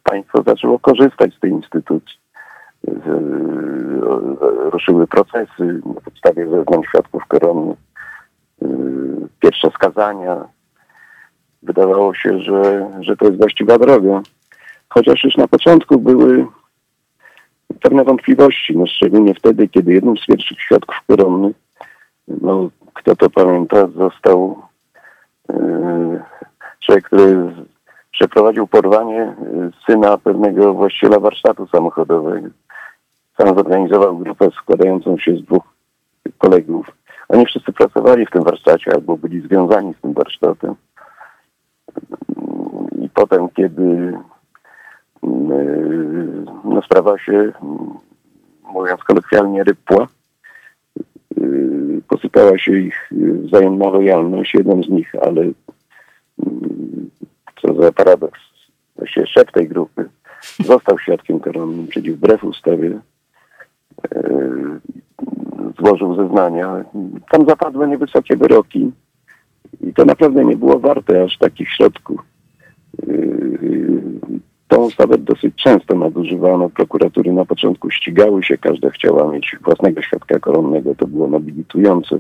[SPEAKER 5] państwo zaczęło korzystać z tej instytucji. Ruszyły procesy na podstawie zeznań świadków koronnych, pierwsze skazania, wydawało się, że, że to jest właściwa droga. Chociaż już na początku były pewne wątpliwości, no szczególnie wtedy, kiedy jednym z pierwszych świadków koronnych, no kto to pamięta, został yy, człowiek, który przeprowadził porwanie e, syna pewnego właściciela warsztatu samochodowego. Sam zorganizował grupę składającą się z dwóch kolegów. Oni wszyscy pracowali w tym warsztacie albo byli związani z tym warsztatem. I potem, kiedy mm, no, sprawa się, mówiąc kolokwialnie, rypła, y, posypała się ich wzajemna lojalność, jeden z nich, ale mm, co za paradoks, właściwie szef tej grupy został świadkiem koronnym, czyli wbrew ustawie y, złożył zeznania. Tam zapadły niewysokie wyroki i to naprawdę nie było warte aż takich środków. Yy, tą ustawę dosyć często nadużywano. Prokuratury na początku ścigały się, każda chciała mieć własnego świadka koronnego. To było nobilitujące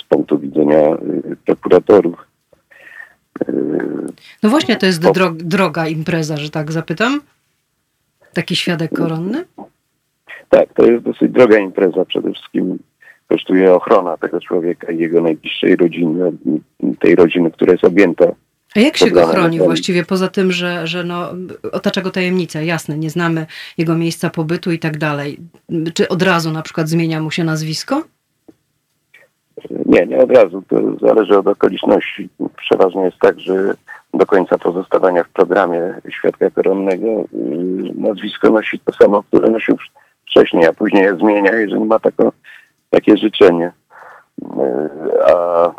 [SPEAKER 5] z punktu widzenia yy, prokuratorów.
[SPEAKER 1] No właśnie, to jest dro droga impreza, że tak zapytam? Taki świadek koronny?
[SPEAKER 5] Tak, to jest dosyć droga impreza. Przede wszystkim kosztuje ochrona tego człowieka i jego najbliższej rodziny, tej rodziny, która jest objęta.
[SPEAKER 1] A jak się go chroni właściwie, poza tym, że, że no, otacza go tajemnica, jasne, nie znamy jego miejsca pobytu i tak dalej. Czy od razu na przykład zmienia mu się nazwisko?
[SPEAKER 5] Nie, nie od razu. To zależy od okoliczności. Przeważnie jest tak, że do końca pozostawania w programie świadka koronnego y, nazwisko nosi to samo, które nosił wcześniej, a później je zmienia, jeżeli ma taką takie życzenie. E, a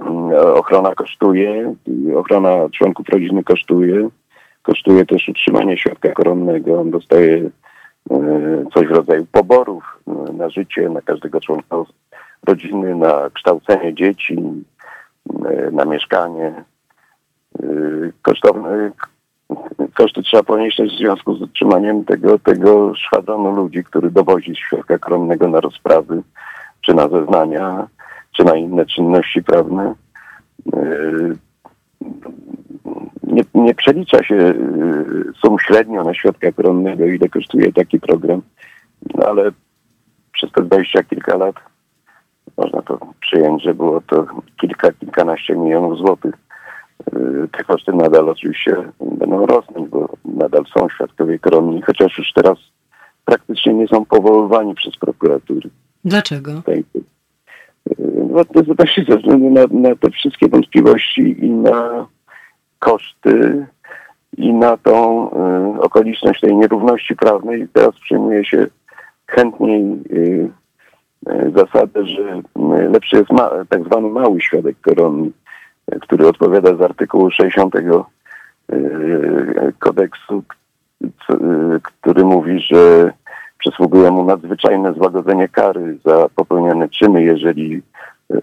[SPEAKER 5] Mm, Ochrona kosztuje, ochrona członków rodziny kosztuje. Kosztuje też utrzymanie świadka koronnego. On dostaje e, coś w rodzaju poborów e, na życie, na każdego członka rodziny, na kształcenie dzieci, na mieszkanie. Kosztowne, koszty trzeba ponieść w związku z utrzymaniem tego, tego szwadronu ludzi, który dowozi świadka koronnego na rozprawy, czy na zeznania, czy na inne czynności prawne. Yy, Nie, nie przelicza się yy, sum średnio na świadka koronnego, ile kosztuje taki program, no ale przez te dwadzieścia kilka lat można to przyjąć, że było to kilka, kilkanaście milionów złotych. Yy, Te koszty nadal oczywiście będą rosnąć, bo nadal są świadkowie koronni, chociaż już teraz praktycznie nie są powoływani przez prokuratury.
[SPEAKER 1] Dlaczego?
[SPEAKER 5] Yy, No, to jest właśnie ze względu na, na te wszystkie wątpliwości i na koszty i na tą y, okoliczność tej nierówności prawnej. Teraz przyjmuje się chętniej y, y, zasadę, że y, lepszy jest ma, tak zwany mały świadek koronny, y, który odpowiada z artykułu 60 y, kodeksu, y, który mówi, że przysługuje mu nadzwyczajne złagodzenie kary za popełnione czyny, jeżeli y,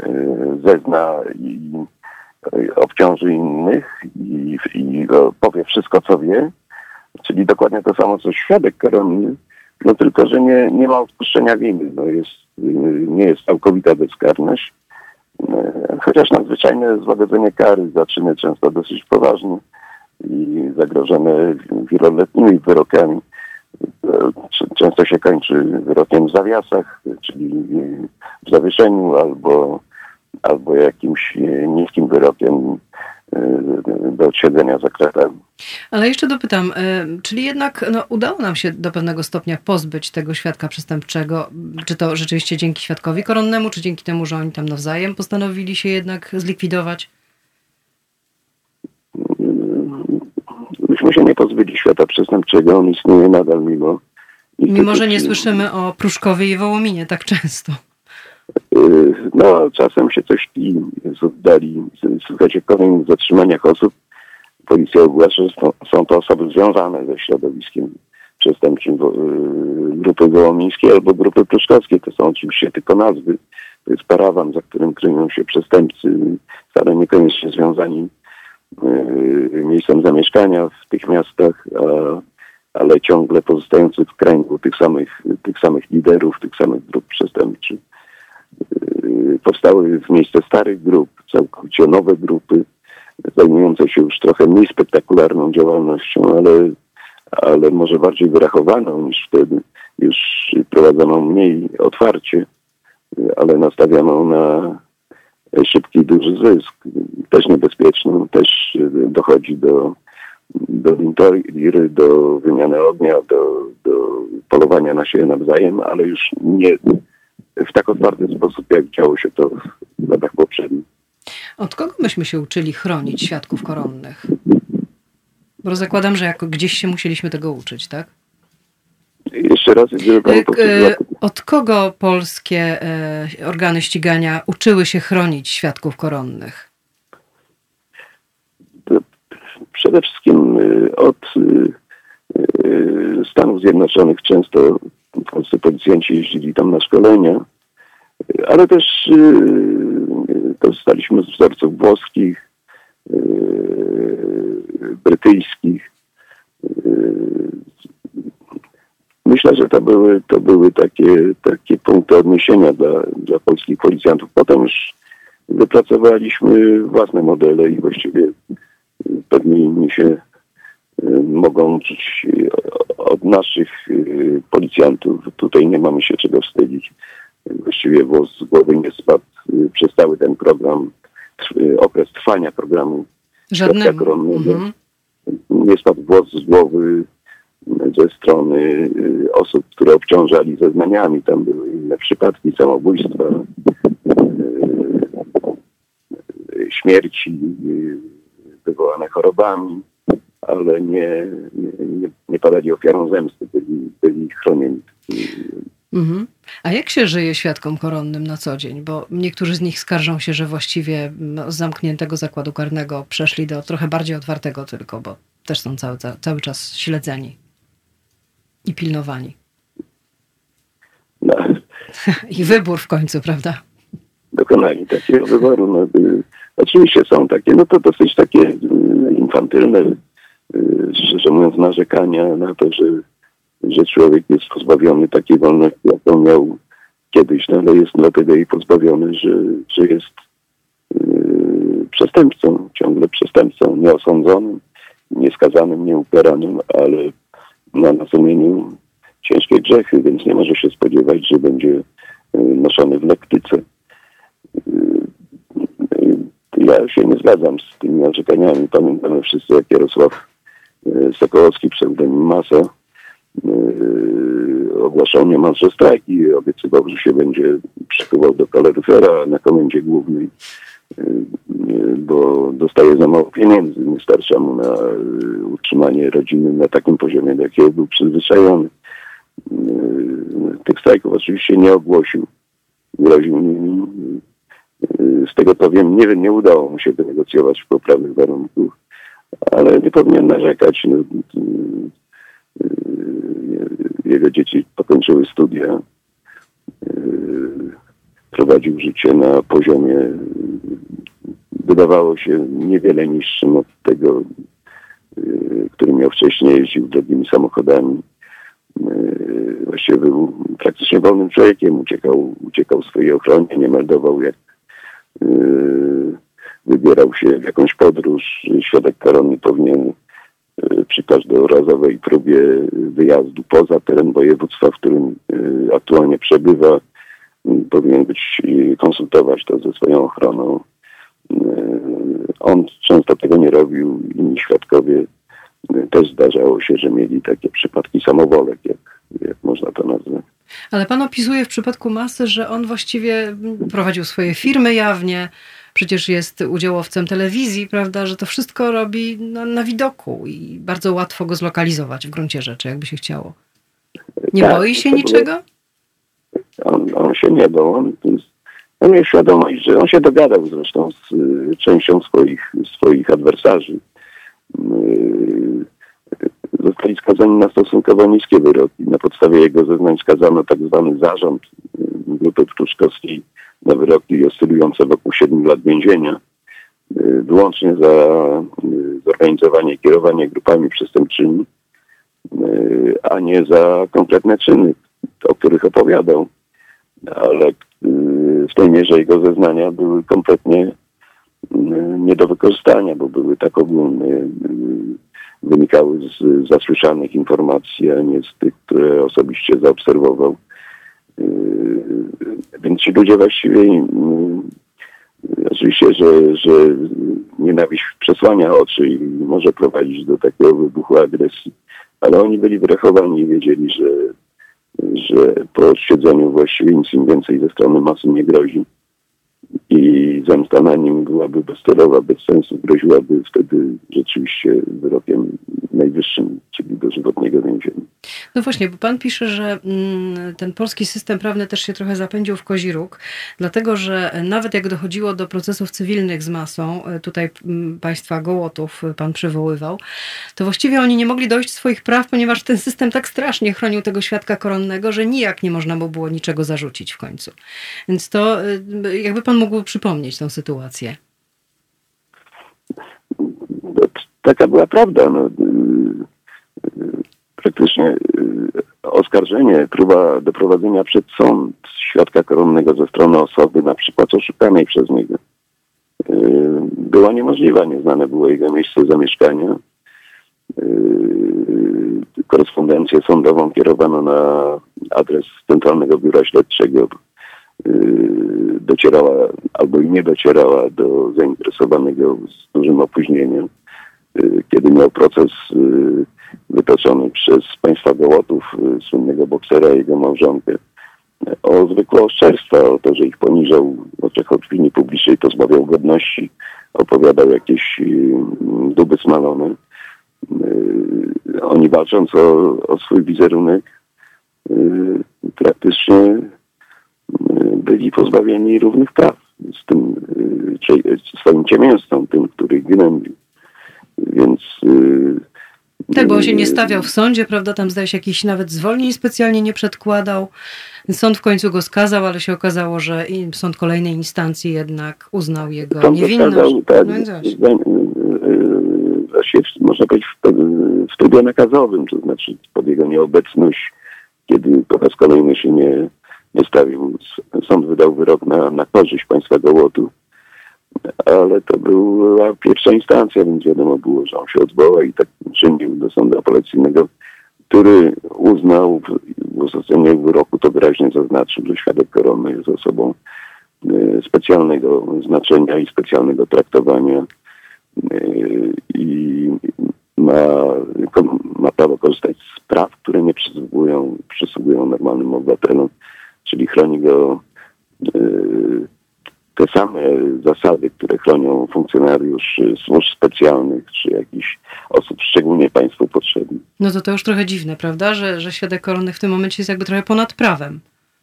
[SPEAKER 5] zezna i y, obciąży innych i, i powie wszystko, co wie, czyli dokładnie to samo, co świadek koronny, no tylko, że nie, nie ma odpuszczenia winy, no jest, nie jest całkowita bezkarność, chociaż nadzwyczajne złagodzenie kary za czyny często dosyć poważne i zagrożone wieloletnimi wyrokami, c- często się kończy wyrokiem w zawiasach, czyli w zawieszeniu albo, albo jakimś y, niskim wyrokiem do odsiedzenia za kratami.
[SPEAKER 1] Ale jeszcze dopytam, y, czyli jednak no, udało nam się do pewnego stopnia pozbyć tego świadka przestępczego? Czy to rzeczywiście dzięki świadkowi koronnemu, czy dzięki temu, że oni tam nawzajem postanowili się jednak zlikwidować?
[SPEAKER 5] Myśmy się nie pozbyli świata przestępczego, on istnieje nadal mimo.
[SPEAKER 1] Mimo, że nie słyszymy o Pruszkowie i Wołominie tak często.
[SPEAKER 5] No, czasem się coś tli z oddali. Słychać o kolejnych zatrzymaniach osób. Policja ogłasza, że są, to osoby związane ze środowiskiem przestępczym y, grupy wołomińskiej albo grupy pruszkowskiej. To są oczywiście tylko nazwy. To jest parawan, za którym kryją się przestępcy, wcale niekoniecznie związani y, miejscem zamieszkania w tych miastach, ale ciągle pozostający w kręgu tych samych, tych samych liderów, tych samych grup przestępczych. Y, powstały w miejsce starych grup, całkowicie nowe grupy, zajmujące się już trochę mniej spektakularną działalnością, ale, ale może bardziej wyrachowaną niż wtedy, już prowadzoną mniej otwarcie, ale nastawioną na szybki, duży zysk, też niebezpieczny, też dochodzi do, do interiry, do wymiany ognia, do, do polowania na siebie nawzajem, ale już nie w tak otwarty sposób, jak działo się to w latach poprzednich.
[SPEAKER 1] Od kogo myśmy się uczyli chronić świadków koronnych? Bo zakładam, że jako gdzieś się musieliśmy tego uczyć, tak?
[SPEAKER 5] Jeszcze raz,
[SPEAKER 1] E, e, Od kogo polskie e, organy ścigania uczyły się chronić świadków koronnych?
[SPEAKER 5] Przede wszystkim y, od Stanów Zjednoczonych często polscy policjanci jeździli tam na szkolenia, y, ale też y, korzystaliśmy z wzorców włoskich, y, brytyjskich. Y, Myślę, że to były, to były takie, takie punkty odniesienia dla, dla polskich policjantów. Potem już wypracowaliśmy własne modele i właściwie pewnie inni się y, mogą uczyć y, od naszych y, policjantów. Tutaj nie mamy się czego wstydzić. Właściwie włos z głowy nie spadł y, przez cały ten program, y, okres trwania programu
[SPEAKER 1] Żadnego.
[SPEAKER 5] koronnego.
[SPEAKER 1] Mhm.
[SPEAKER 5] Nie spadł włos z głowy ze strony osób, które obciążali zeznaniami. Tam były inne przypadki samobójstwa, śmierci wywołane chorobami, ale nie, nie, nie, padali ofiarą zemsty, byli, byli chronieni.
[SPEAKER 1] Mhm. A jak się żyje świadkom koronnym na co dzień? Bo niektórzy z nich skarżą się, że właściwie no, z zamkniętego zakładu karnego przeszli do trochę bardziej otwartego tylko, bo też są cały, cały czas śledzeni i pilnowani.
[SPEAKER 5] No, <laughs>
[SPEAKER 1] I wybór w końcu, prawda?
[SPEAKER 5] dokonali takiego wyboru. No, y, oczywiście są takie, no to dosyć takie y, infantylne, szczerze mówiąc, narzekania na to, że, że człowiek jest pozbawiony takiej wolności, jaką miał kiedyś, no, ale jest dlatego jej pozbawiony, że, że jest y, przestępcą, ciągle przestępcą, nieosądzonym, nieskazanym, nieukaranym, ale na sumieniu ciężkie grzechy, więc nie może się spodziewać, że będzie y, noszony w lektyce. Y, Ja się nie zgadzam z tymi narzekaniami. Pamiętamy wszyscy, jak Jarosław y, Sokołowski, pseudonim Masa, y, ogłaszał niemalże strajk i obiecywał, że się będzie przykuwał do kaloryfera na komendzie głównej, y, bo dostaje za mało pieniędzy. Nie starcza mu na utrzymanie rodziny na takim poziomie, do jakiego był przyzwyczajony. Tych strajków oczywiście nie ogłosił. Groził nimi. Z tego co wiem, nie, nie udało mu się wynegocjować poprawnych warunków, ale nie powinien narzekać. No, y, y, jego dzieci pokończyły studia. Y, Prowadził życie na poziomie, wydawało się, niewiele niższym od tego, który miał wcześniej, jeździł drogimi samochodami. Właściwie był praktycznie wolnym człowiekiem, uciekał, uciekał swojej ochronie, nie meldował jak wybierał się w jakąś podróż. Świadek koronny powinien y, przy każdorazowej próbie wyjazdu poza teren województwa, w którym y, aktualnie przebywa, powinien być y, konsultować to ze swoją ochroną. On często tego nie robił, inni świadkowie też zdarzało się, że mieli takie przypadki samowolek, jak, jak można to nazwać.
[SPEAKER 1] Ale pan opisuje w przypadku Masy, że on właściwie prowadził swoje firmy jawnie, przecież jest udziałowcem telewizji, prawda, że to wszystko robi na, na widoku i bardzo łatwo go zlokalizować w gruncie rzeczy, jakby się chciało. Nie
[SPEAKER 5] Tak,
[SPEAKER 1] boi się niczego?
[SPEAKER 5] On, on się nie bał. On, on miał świadomość, że on się dogadał zresztą z y, częścią swoich, swoich adwersarzy. Y, zostali skazani na stosunkowo niskie wyroki. Na podstawie jego zeznań skazano tak zwany zarząd y, grupy Pruszkowskiej na wyroki oscylujące wokół 7 lat więzienia. Y, wyłącznie za y, zorganizowanie i kierowanie grupami przestępczymi, y, a nie za konkretne czyny, o których opowiadał. Ale w tej mierze jego zeznania były kompletnie nie do wykorzystania, bo były tak ogólne, wynikały z zasłyszanych informacji, a nie z tych, które osobiście zaobserwował. Y, Więc ci ludzie właściwie y, oczywiście, że, że nienawiść przesłania oczy i może prowadzić do takiego wybuchu agresji, ale oni byli wyrachowani i wiedzieli, że, że po odsiedzeniu właściwie nic im więcej ze strony masy nie grozi i zemsta na nim byłaby bezcelowa, bez sensu, groziłaby wtedy rzeczywiście wyrokiem najwyższym, czyli dożywotniego więzienia.
[SPEAKER 1] No właśnie, bo pan pisze, że mm, ten polski system prawny też się trochę zapędził w kozi róg, dlatego że nawet jak dochodziło do procesów cywilnych z masą, e, tutaj mm, państwa Gołotów pan przywoływał, to właściwie oni nie mogli dojść swoich praw, ponieważ ten system tak strasznie chronił tego świadka koronnego, że nijak nie można mu było niczego zarzucić w końcu. Więc to e, jakby pan mógł przypomnieć tę sytuację.
[SPEAKER 5] No, taka była prawda. No, y, y, praktycznie y, oskarżenie, próba doprowadzenia przed sąd świadka koronnego ze strony osoby, na przykład oszukanej przez niego, była niemożliwa. Nieznane było jego miejsce zamieszkania. Korespondencję sądową kierowano na adres Centralnego Biura Śledczego. Y, Docierała albo i nie docierała do zainteresowanego z dużym opóźnieniem y, kiedy miał proces y, wytoczony przez państwa Gołotów, słynnego boksera i jego małżonkę, o zwykłe oszczerstwa, o to, że ich poniżał w oczach opinii publicznej, pozbawiał godności, opowiadał jakieś duby smalone. Oni walcząc o, o swój wizerunek, praktycznie byli pozbawieni równych praw z tym y, swoim ciemięstwem, tym, który gnębił. Więc
[SPEAKER 1] tak, bo on się nie stawiał w sądzie, prawda? Tam zdaje się jakiś nawet zwolnień specjalnie nie przedkładał. Sąd w końcu go skazał, ale się okazało, że sąd kolejnej instancji jednak uznał jego sąd niewinność. Skazał, tak, no
[SPEAKER 5] właśnie można powiedzieć w, w trybie nakazowym, to znaczy pod jego nieobecność, kiedy po raz kolejny się nie, nie stawił. Sąd wydał wyrok na, na korzyść państwa Gołotu ale to była pierwsza instancja, więc wiadomo było, że on się odwoła i tak czynił do sądu apelacyjnego, który uznał w uzasadnieniu wyroku, to wyraźnie zaznaczył, że świadek koronny jest osobą e, specjalnego znaczenia i specjalnego traktowania e, i ma, ma prawo korzystać z praw, które nie przysługują, przysługują normalnym obywatelom, czyli chroni go e, te same zasady, które chronią funkcjonariuszy służb specjalnych czy jakichś osób szczególnie państwu potrzebnych.
[SPEAKER 1] No to to już trochę dziwne, prawda, że, że świadek koronny w tym momencie jest jakby trochę ponad prawem.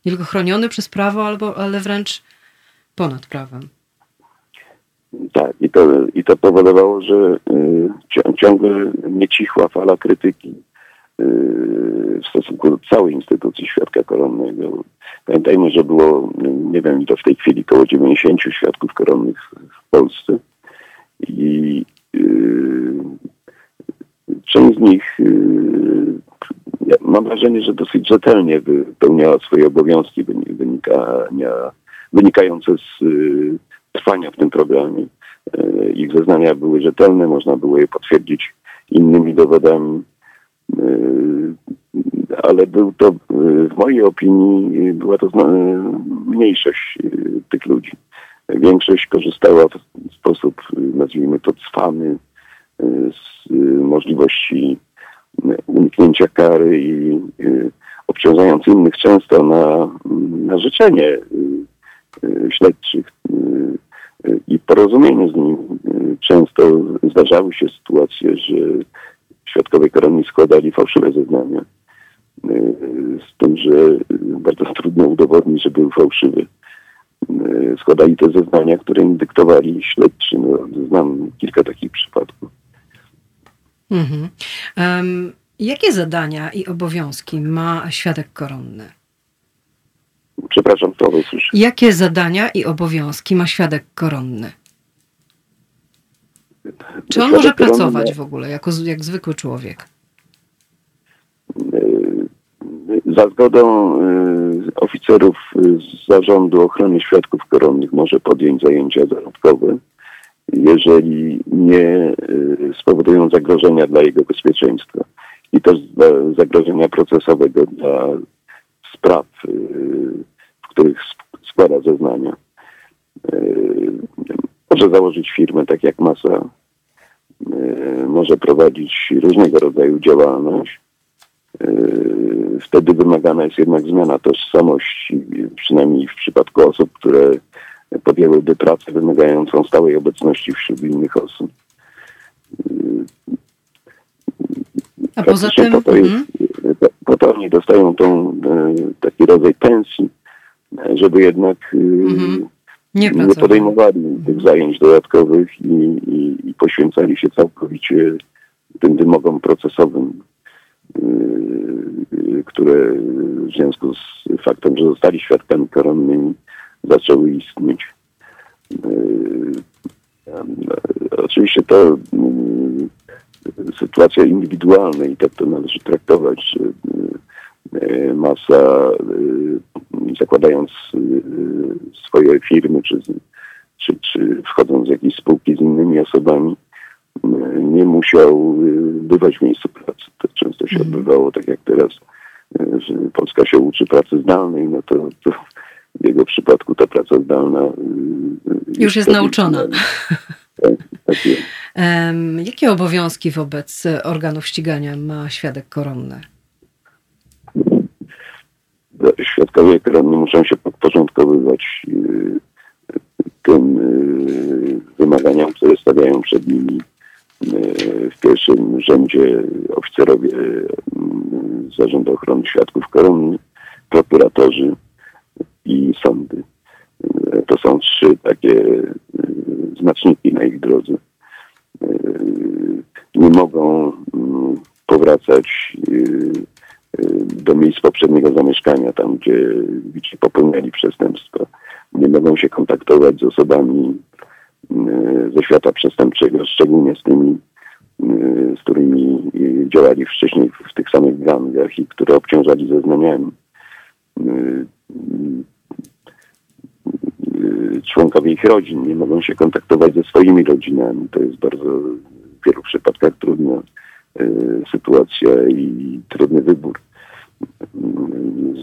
[SPEAKER 1] Nie tylko chroniony przez prawo, albo, ale wręcz ponad prawem.
[SPEAKER 5] Tak, i to, i to powodowało, że y, ciągle nie cichła fala krytyki w stosunku do całej instytucji świadka koronnego. Pamiętajmy, że było, nie wiem, to w tej chwili około 90 świadków koronnych w Polsce i yy, część z nich yy, mam wrażenie, że dosyć rzetelnie wypełniała swoje obowiązki wynikania, wynikające z yy, trwania w tym programie. Ich zeznania były rzetelne, można było je potwierdzić innymi dowodami. Yy, ale był to, y, w mojej opinii, y, była to mniejszość tych ludzi. Większość korzystała w sposób, nazwijmy to, cwany z możliwości uniknięcia kary i obciążając innych często na, na życzenie śledczych i porozumienie z nim. Często zdarzały się sytuacje, że świadkowie koronni składali fałszywe zeznania z tym, że bardzo trudno udowodnić, że był fałszywy. Składali te zeznania, które im dyktowali śledczy. No, znam kilka takich przypadków.
[SPEAKER 1] Um, jakie zadania i obowiązki ma świadek koronny?
[SPEAKER 5] Przepraszam, to słyszę.
[SPEAKER 1] Jakie zadania i obowiązki ma świadek koronny? Czy on może pracować w ogóle jako jak zwykły człowiek?
[SPEAKER 5] za zgodą y, oficerów z Zarządu Ochrony Świadków Koronnych może podjąć zajęcia zarobkowe, jeżeli nie y, spowodują zagrożenia dla jego bezpieczeństwa i też zagrożenia procesowego dla spraw, y, w których składa zeznania. Może założyć firmę, tak jak masa, może prowadzić różnego rodzaju działalność wtedy wymagana jest jednak zmiana tożsamości, przynajmniej w przypadku osób, które podjęłyby pracę wymagającą stałej obecności wśród innych osób.
[SPEAKER 1] A poza tym... Po to, jest,
[SPEAKER 5] mhm. po to oni dostają tą, e, taki rodzaj pensji, żeby jednak e, mhm. Nie, nie, podejmowali tych zajęć dodatkowych i, i, i poświęcali się całkowicie tym wymogom procesowym które w związku z faktem, że zostali świadkami koronnymi, zaczęły istnieć. E, oczywiście to mm, sytuacja indywidualna i tak to należy traktować, że e, masa e, zakładając swoje firmy, czy, czy, czy wchodząc w jakieś spółki z innymi osobami, nie musiał bywać w miejscu pracy. To często się mhm. odbywało tak jak teraz że Polska się uczy pracy zdalnej, no to, to w jego przypadku ta praca zdalna y,
[SPEAKER 1] y, już jest nauczona. <laughs> Tak, tak jest. Um, jakie obowiązki wobec organów ścigania ma świadek koronny?
[SPEAKER 5] Świadkowie koronni muszą się podporządkowywać y, tym wymaganiom, które stawiają przed nimi w pierwszym rzędzie oficerowie Zarządu Ochrony Świadków Koronnych, prokuratorzy i sądy. To są trzy takie znaczniki na ich drodze. Nie mogą mm, powracać do miejsc poprzedniego zamieszkania, tam gdzie, gdzie popełniali przestępstwa. Nie mogą się kontaktować z osobami e, ze świata przestępczego, szczególnie z tymi, e, z którymi e, działali wcześniej w tych samych gangach i które obciążali zeznaniami. E, e, Członkowie ich rodzin nie mogą się kontaktować ze swoimi rodzinami. To jest bardzo w wielu przypadkach trudna e, sytuacja i trudny wybór.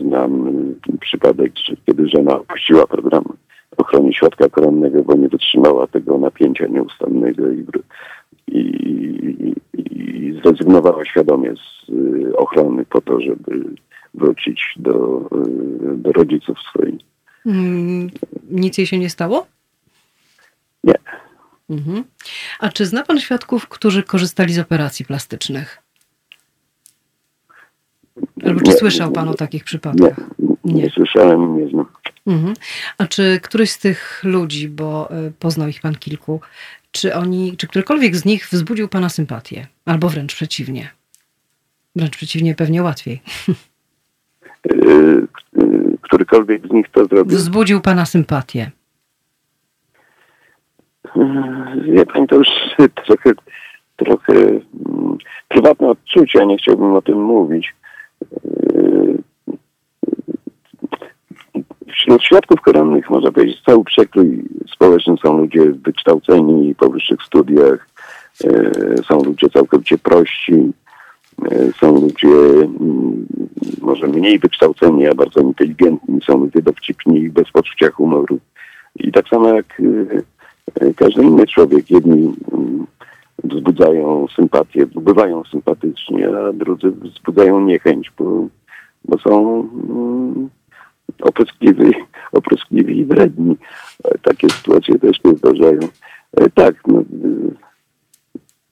[SPEAKER 5] Znam przypadek, że kiedy żona opuściła program ochrony środka koronnego, bo nie wytrzymała tego napięcia nieustannego i, i, i zrezygnowała świadomie z y, ochrony po to, żeby wrócić do, y, do rodziców swoich.
[SPEAKER 1] Mm, Nic jej się nie stało?
[SPEAKER 5] Nie.
[SPEAKER 1] Mhm. A czy zna pan świadków, którzy korzystali z operacji plastycznych? Albo czy
[SPEAKER 5] Nie,
[SPEAKER 1] słyszał
[SPEAKER 5] nie,
[SPEAKER 1] pan o
[SPEAKER 5] nie.
[SPEAKER 1] takich
[SPEAKER 5] Nie,
[SPEAKER 1] przypadkach?
[SPEAKER 5] nie,
[SPEAKER 1] Nie.
[SPEAKER 5] słyszałem, nie znam.
[SPEAKER 1] Mhm. A czy któryś z tych ludzi, bo y, poznał ich pan kilku, czy oni, czy którykolwiek z nich wzbudził pana sympatię? Albo wręcz przeciwnie? Wręcz przeciwnie, pewnie łatwiej.
[SPEAKER 5] Y, y, Którykolwiek z nich to zrobił.
[SPEAKER 1] Wzbudził pana sympatię.
[SPEAKER 5] Wie pani, to już <laughs> trochę, trochę mm, prywatne odczucia, nie chciałbym o tym mówić. Yy, Wśród świadków koronnych można powiedzieć cały przekrój społeczny są ludzie wykształceni po wyższych studiach, yy, są ludzie całkowicie prości, yy, są ludzie mm, może mniej wykształceni, a bardzo inteligentni, są ludzie dowcipni bez poczucia humoru. I tak samo jak yy, każdy inny człowiek. Jedni mm, wzbudzają sympatię, bywają sympatyczni, a drudzy wzbudzają niechęć, bo, bo są mm, opryskliwi, <laughs> opryskliwi i wredni. E, Takie sytuacje też się zdarzają. E, Tak, no, y,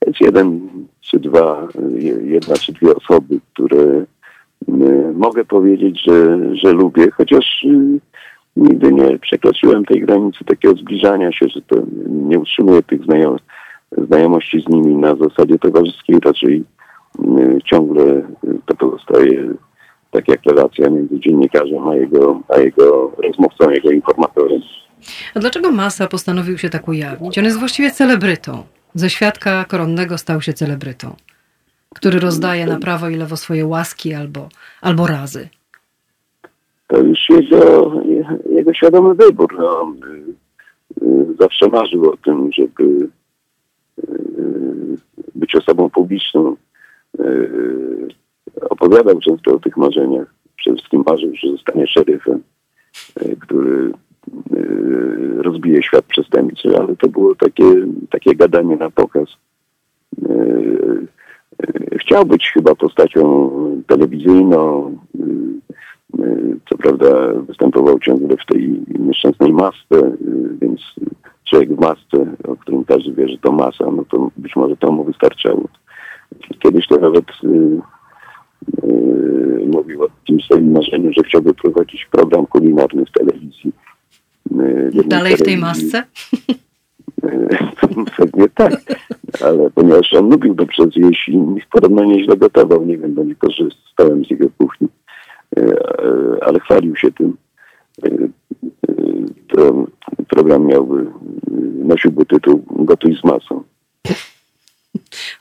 [SPEAKER 5] jest jeden czy dwa, jedna czy dwie osoby, które y, mogę powiedzieć, że, że lubię, chociaż y, nigdy nie przekroczyłem tej granicy takiego zbliżania się, że to nie utrzymuję tych znajom znajomości z nimi na zasadzie towarzyskiej, raczej y, ciągle to pozostaje tak jak relacja między dziennikarzem a jego, a jego rozmówcą, jego informatorem.
[SPEAKER 1] A dlaczego Masa postanowił się tak ujawnić? On jest właściwie celebrytą. Ze świadka koronnego stał się celebrytą, który rozdaje na prawo i lewo swoje łaski albo, albo razy.
[SPEAKER 5] To już jego, jego świadomy wybór. No, on, y, zawsze marzył o tym, żeby y, być osobą publiczną. Y, Opowiadał często o tych marzeniach. Przede wszystkim marzył, że zostanie szeryfem, który rozbije świat przestępczy, ale to było takie, takie gadanie na pokaz. Chciał być chyba postacią telewizyjną. Y, Co prawda występował ciągle w tej nieszczęsnej masce, y, więc człowiek w masce, o którym każdy wie, że to masa, no to być może to mu wystarczało. Kiedyś to nawet y, mówił o tym swoim marzeniu, że chciałby prowadzić program kulinarny w telewizji.
[SPEAKER 1] Dalej w tej masce? <laughs>
[SPEAKER 5] Pewnie tak, ale ponieważ on lubił dobrze zjeść i podobno nieźle gotował, nie wiem, bo nie korzystałem z jego kuchni, ale chwalił się tym. E, e, To program miałby, e, nosiłby tytuł Gotuj z masą. <laughs>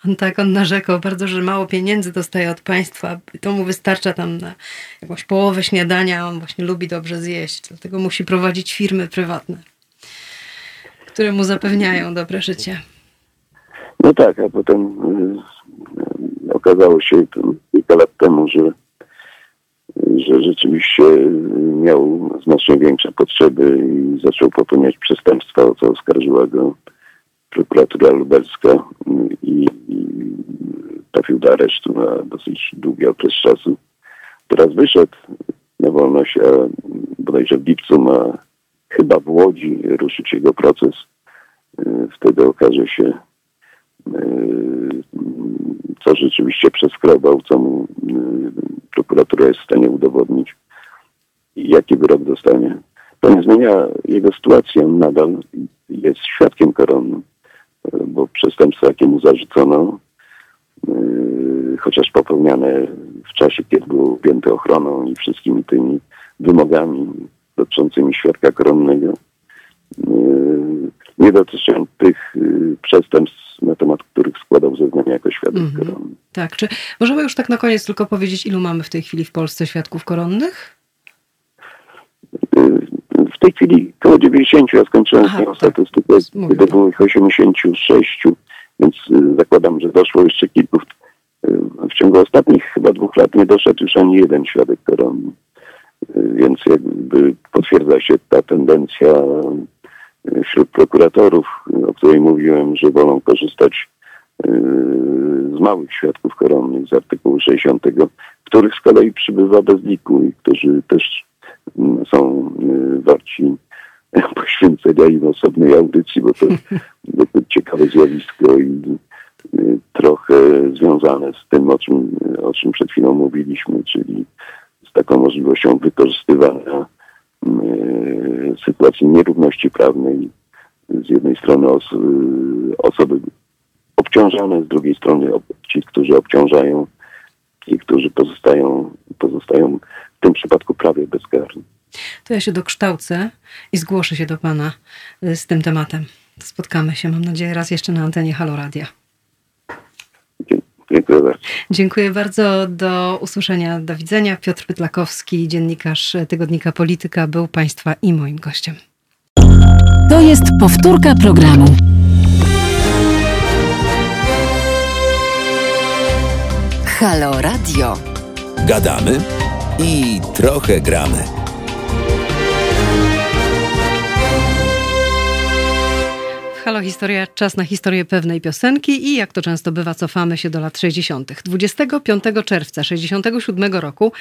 [SPEAKER 1] On tak, on narzekał bardzo, że mało pieniędzy dostaje od państwa. To mu wystarcza tam na jakąś połowę śniadania. On właśnie lubi dobrze zjeść, dlatego musi prowadzić firmy prywatne, które mu zapewniają dobre życie.
[SPEAKER 5] No tak, a potem e, okazało się to kilka lat temu, że, że rzeczywiście miał znacznie większe potrzeby i zaczął popełniać przestępstwa, o co oskarżyła go prokuratura lubelska i, i trafił do aresztu na dosyć długi okres czasu. Teraz wyszedł na wolność, a bodajże w lipcu ma chyba w Łodzi ruszyć jego proces. E, Wtedy okaże się, co rzeczywiście przeskrobał, co mu e, prokuratura jest w stanie udowodnić i jaki wyrok dostanie. To nie zmienia jego sytuacji. On nadal jest świadkiem koronnym, e, bo przestępstwo, jakie mu zarzucono, chociaż popełniane w czasie, kiedy było objęte ochroną i wszystkimi tymi wymogami dotyczącymi świadka koronnego, nie dotyczą tych przestępstw, na temat których składał zeznania jako świadek mm -hmm. koronny.
[SPEAKER 1] Tak, czy możemy już tak na koniec tylko powiedzieć, ilu mamy w tej chwili w Polsce świadków koronnych?
[SPEAKER 5] W tej chwili około 90, ja skończyłem Aha, tak. statystykę, gdy było ich 86, więc y, zakładam, że doszło jeszcze kilku. Y, w ciągu ostatnich chyba dwóch lat nie doszedł już ani jeden świadek koronny. Y, więc jakby potwierdza się ta tendencja wśród prokuratorów, o której mówiłem, że wolą korzystać z małych świadków koronnych z artykułu 60, których z kolei przybywa bez liku i którzy też są y, warci <laughs> poświęcenia im osobnej audycji, bo to, <laughs> bo to ciekawe zjawisko i y, trochę związane z tym, o czym, o czym przed chwilą mówiliśmy, czyli z taką możliwością wykorzystywania y, sytuacji nierówności prawnej z jednej strony os osoby obciążane, z drugiej strony ci, którzy obciążają i którzy pozostają, pozostają w tym przypadku prawie bezkarni.
[SPEAKER 1] To ja się dokształcę i zgłoszę się do Pana y, z tym tematem. Spotkamy się, mam nadzieję, raz jeszcze na antenie Halo Radia.
[SPEAKER 5] Dziękuję bardzo.
[SPEAKER 1] Dziękuję bardzo. Do usłyszenia. Do widzenia. Piotr Pytlakowski, dziennikarz tygodnika Polityka, był Państwa i moim gościem.
[SPEAKER 3] To jest powtórka programu. Halo Radio.
[SPEAKER 4] Gadamy i trochę gramy.
[SPEAKER 1] Halo Historia, czas na historię pewnej piosenki i jak to często bywa, cofamy się do lat 60. 25 czerwca 67 roku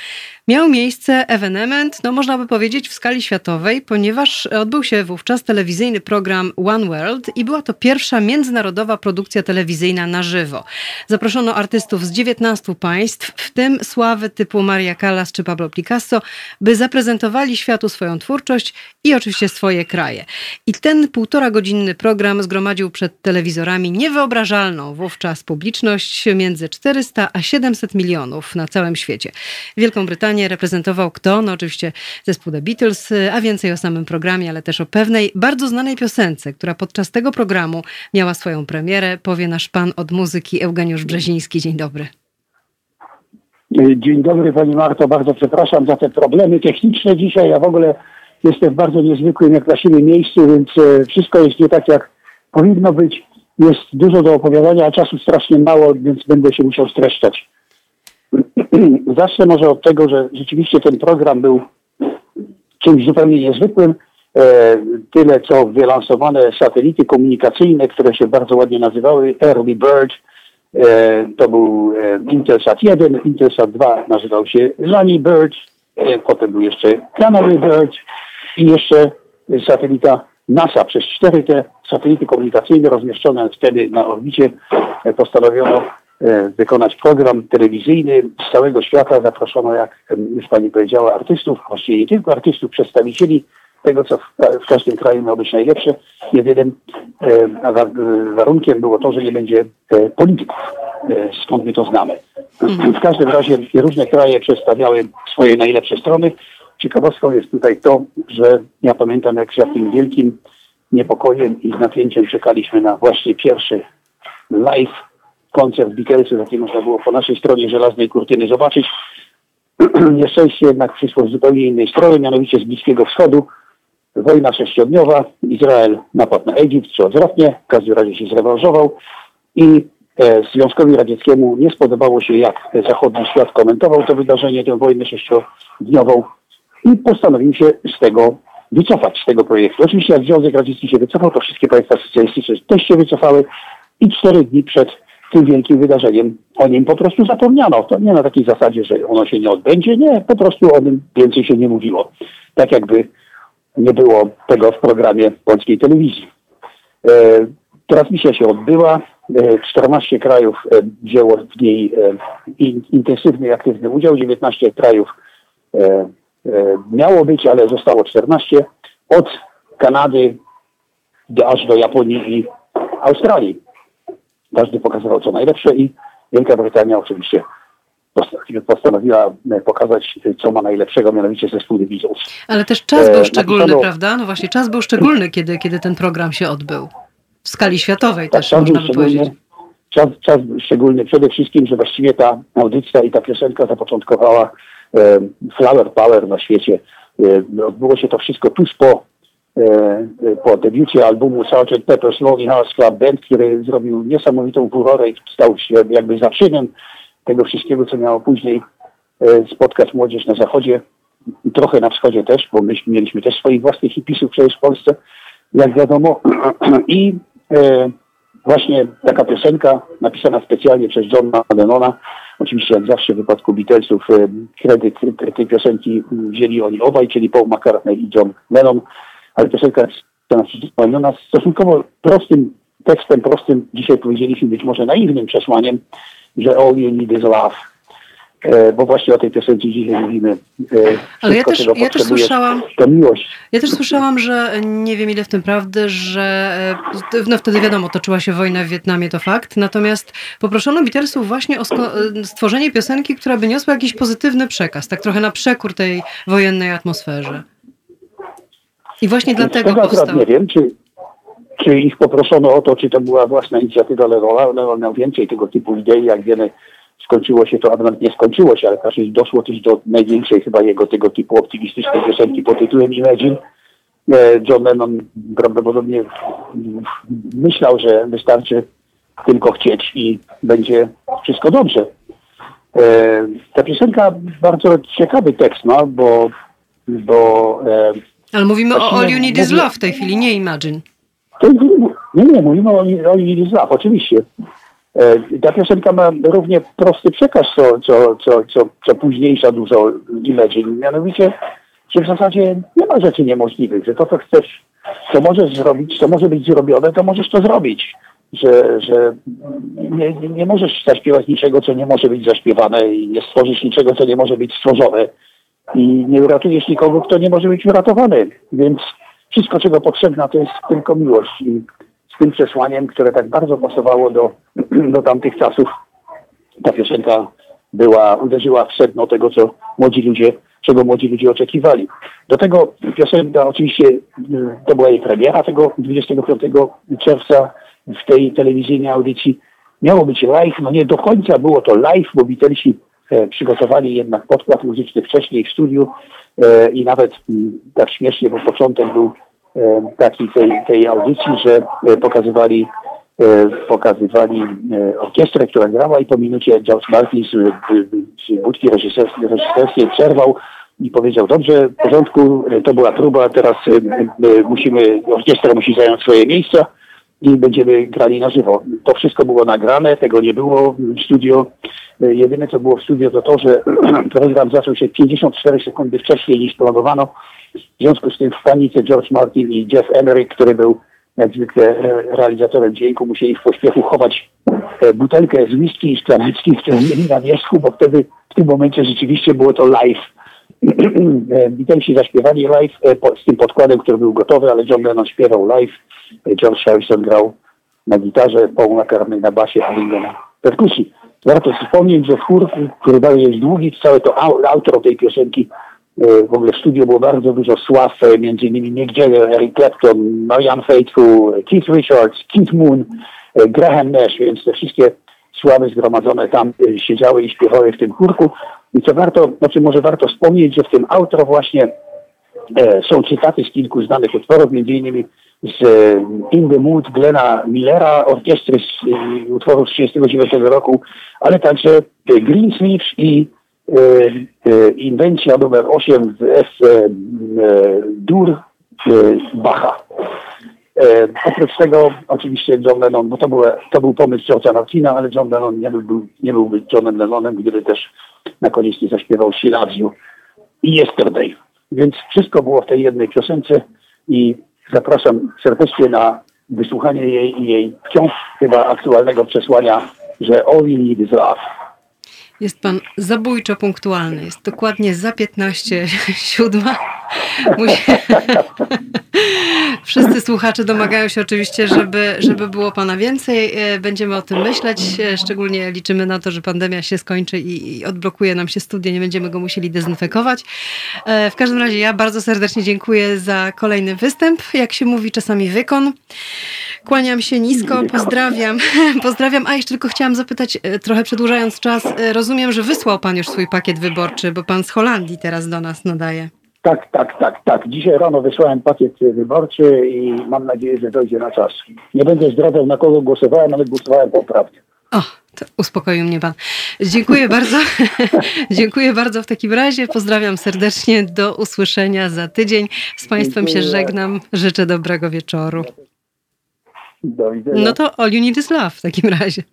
[SPEAKER 1] miał miejsce ewenement, no można by powiedzieć w skali światowej, ponieważ odbył się wówczas telewizyjny program One World i była to pierwsza międzynarodowa produkcja telewizyjna na żywo. Zaproszono artystów z 19 państw, w tym sławy typu Maria Callas czy Pablo Picasso, by zaprezentowali światu swoją twórczość i oczywiście swoje kraje. I ten półtora godzinny program zgromadził przed telewizorami niewyobrażalną wówczas publiczność między 400 a 700 milionów na całym świecie. Wielką Brytanię reprezentował kto? No oczywiście zespół The Beatles, a więcej o samym programie, ale też o pewnej bardzo znanej piosence, która podczas tego programu miała swoją premierę, powie nasz pan od muzyki Eugeniusz Brzeziński. Dzień dobry.
[SPEAKER 6] Dzień dobry Pani Marto, bardzo przepraszam za te problemy techniczne dzisiaj. Ja w ogóle jestem w bardzo niezwykłym jak dla siebie miejscu, więc e, wszystko jest nie tak jak powinno być. Jest dużo do opowiadania, a czasu strasznie mało, więc będę się musiał streszczać. <clears throat> Zacznę może od tego, że rzeczywiście ten program był czymś zupełnie niezwykłym. E, tyle co wylansowane satelity komunikacyjne, które się bardzo ładnie nazywały Early Bird. E, to był e, Intelsat 1, Intelsat 2 nazywał się Lani Bird, e, potem był jeszcze Canary Bird i jeszcze satelita NASA przez cztery te satelity komunikacyjne rozmieszczone wtedy na orbicie e, postanowiono e, wykonać program telewizyjny z całego świata. Zaproszono, jak już Pani powiedziała, artystów, właściwie nie tylko artystów, przedstawicieli tego, co w, każdym kraju miało być najlepsze. Jedynym e, warunkiem było to, że nie będzie polityków. Skąd my to znamy. Mhm. W każdym razie różne kraje przedstawiały swoje najlepsze strony. Ciekawostką jest tutaj to, że ja pamiętam, jak z jakim wielkim niepokojem i napięciem czekaliśmy na właśnie pierwszy live koncert Beatlesów, jaki można było po naszej stronie żelaznej kurtyny zobaczyć. <clears throat> Nieszczęście jednak przyszło z zupełnie innej strony, mianowicie z Bliskiego Wschodu. Wojna sześciodniowa, Izrael napad na Egipt, czy odwrotnie, w każdym razie się zrewanżował i e, Związkowi Radzieckiemu nie spodobało się, jak zachodni świat komentował to wydarzenie, tę wojnę sześciodniową i postanowił się z tego wycofać z tego projektu. Oczywiście jak Związek Radziecki się wycofał, to wszystkie państwa socjalistyczne też się wycofały i cztery dni przed tym wielkim wydarzeniem o nim po prostu zapomniano. To nie na takiej zasadzie, że ono się nie odbędzie, nie, po prostu o nim więcej się nie mówiło. Tak jakby nie było tego w programie polskiej telewizji. E, transmisja się odbyła, e, 14 krajów e, wzięło w niej e, intensywny i aktywny udział, 19 krajów e, miało być, ale zostało 14. Od Kanady do, aż do Japonii i Australii. Każdy pokazywał co najlepsze i Wielka Brytania oczywiście postanowiła pokazać, co ma najlepszego, mianowicie zespół Beatles.
[SPEAKER 1] Ale też czas był szczególny, napisano, prawda? No właśnie, czas był szczególny, kiedy, kiedy ten program się odbył. W skali światowej tak, też, można by powiedzieć.
[SPEAKER 6] Czas, czas szczególny przede wszystkim, że właściwie ta audycja i ta piosenka zapoczątkowała e, Flower Power na świecie. E, odbyło się to wszystko tuż po e, po debiucie albumu Sgt. Pepper's Lonely Hearts Club Band, który zrobił niesamowitą furorę i stał się jakby zaczynem tego wszystkiego, co miało później e, spotkać młodzież na zachodzie trochę na wschodzie też, bo myśmy mieliśmy też swoich własnych hipisów przecież w Polsce, jak wiadomo. <clears throat> I e, właśnie taka piosenka napisana specjalnie przez Johna Lennona. Oczywiście jak zawsze w wypadku Beatlesów e, kredyt tej piosenki wzięli oni obaj, czyli Paul McCartney i John Lennon, ale piosenka jest spełniona stosunkowo prostym tekstem, prostym, dzisiaj powiedzieliśmy być może naiwnym przesłaniem, że all you need is love. E, bo właśnie o tej piosence dzisiaj mówimy. E,
[SPEAKER 1] Ale ja też, ja też słyszałam. To miłość. Ja też słyszałam, że nie wiem ile w tym prawdy, że e, no wtedy wiadomo, toczyła się wojna w Wietnamie, to fakt. Natomiast poproszono Beatlesów właśnie o stworzenie piosenki, która by niosła jakiś pozytywny przekaz, tak trochę na przekór tej wojennej atmosferze. I właśnie dlatego
[SPEAKER 6] Tego powstał... nie wiem, czy, czy ich poproszono o to, czy to była własna inicjatywa Lerola. Lerol miał więcej tego typu idei, jak wiemy, skończyło się to, a nawet nie skończyło się, ale każdy doszło też do największej chyba jego tego typu optymistycznej piosenki pod tytułem Imagine. E, John Lennon prawdopodobnie myślał, że wystarczy tylko chcieć i będzie wszystko dobrze. E, ta piosenka bardzo ciekawy tekst ma, bo, bo
[SPEAKER 1] e, ale mówimy o All You Need Is Love w tej chwili, nie Imagine.
[SPEAKER 6] Nie, nie, mówimy o, o Need Is Love, oczywiście. E, ta piosenka ma równie prosty przekaz, co, co, co, co, co późniejsza dużo Imagine. Mianowicie, że w zasadzie nie ma rzeczy niemożliwych, że to, co chcesz, co możesz zrobić, co może być zrobione, to możesz to zrobić. Że, że nie, nie możesz zaśpiewać niczego, co nie może być zaśpiewane i nie stworzysz niczego, co nie może być stworzone i nie uratujesz nikogo, kto nie może być uratowany. Więc wszystko, czego potrzebna, to jest tylko miłość. I tym przesłaniem, które tak bardzo pasowało do, <clears throat> do tamtych czasów, ta piosenka była, uderzyła w sedno tego, co młodzi ludzie, czego młodzi ludzie oczekiwali. Do tego piosenka, oczywiście to była jej premiera tego 25 czerwca w tej telewizyjnej audycji. Miało być live, no nie do końca było to live, bo Beatlesi E, przygotowali jednak podkład muzyczny wcześniej w studiu e, i nawet mm, tak śmiesznie, bo początek był e, taki tej, tej audycji, że pokazywali pokazywali orkiestrę, która grała i po minucie George Martin z, z budki reżyserskiej przerwał i powiedział, dobrze, w porządku, to była próba, teraz musimy, orkiestra musi zająć swoje miejsca i będziemy grali na żywo. To wszystko było nagrane, tego nie było w studio. Jedyne co było w studio to to, że <clears throat> program zaczął się 54 sekundy wcześniej niż planowano. W związku z tym w panice George Martin i Jeff Emerick, który był jak zwykle realizatorem dźwięku, musieli w pośpiechu chować e, butelkę z whisky i szklaneczki, które mieli na wierzchu, bo wtedy w tym momencie rzeczywiście było to live. E, Beatlesi zaśpiewali live e, z tym podkładem, który był gotowy, ale John Lennon śpiewał live. George Harrison grał na gitarze, Paul McCartney na basie, a Ringo na perkusji. Warto wspomnieć, że chór, który bardzo jest długi, całe to autor tej piosenki, e, w ogóle w studiu było bardzo dużo sław, e, między innymi Mick Jagger, Eric Clapton, Marianne Faithfull, Keith Richards, Keith Moon, e, Graham Nash, więc te wszystkie sławy zgromadzone tam siedziały i śpiewały w tym chórku. I co warto, znaczy może warto wspomnieć, że w tym outro właśnie są cytaty z kilku znanych utworów, między innymi z e, In the Mood Glena Millera, orkiestry z e, utworu z 1939 roku, ale także e, i e, inwencja numer 8 w F Dur Bacha. E, oprócz tego oczywiście John Lennon, bo to, był, to był pomysł George'a Martina, ale John Lennon nie, był, nie byłby Johnem Lennonem, gdyby też na koniec nie zaśpiewał She i Yesterday. Więc wszystko było w tej jednej piosence i Zapraszam serdecznie na wysłuchanie jej i jej wciąż chyba aktualnego przesłania, że all you need is love.
[SPEAKER 1] Jest pan zabójczo punktualny. Jest dokładnie za 15 siódma. Wszyscy słuchacze domagają się oczywiście, żeby, żeby było pana więcej. E, będziemy o tym myśleć. E, szczególnie liczymy na to, że pandemia się skończy i, i odblokuje nam się studia. Nie będziemy go musieli dezynfekować. E, w każdym razie ja bardzo serdecznie dziękuję za kolejny występ. Jak się mówi, czasami wykon. Kłaniam się nisko, pozdrawiam. <laughs> Pozdrawiam. A jeszcze tylko chciałam zapytać, trochę przedłużając czas, rozumiem, że wysłał pan już swój pakiet wyborczy, bo pan z Holandii teraz do nas nadaje.
[SPEAKER 6] Tak, tak, tak, tak. Dzisiaj rano wysłałem pakiet wyborczy i mam nadzieję, że dojdzie na czas. Nie będę zdradzał, na kogo głosowałem, nawet głosowałem poprawnie.
[SPEAKER 1] O, to uspokoił mnie pan. Dziękuję <laughs> bardzo. <laughs> Dziękuję bardzo w takim razie. Pozdrawiam serdecznie. Do usłyszenia za tydzień. Z państwem Dziękuję. się żegnam. Życzę dobrego wieczoru.
[SPEAKER 6] Do widzenia.
[SPEAKER 1] No to all you need is love w takim razie.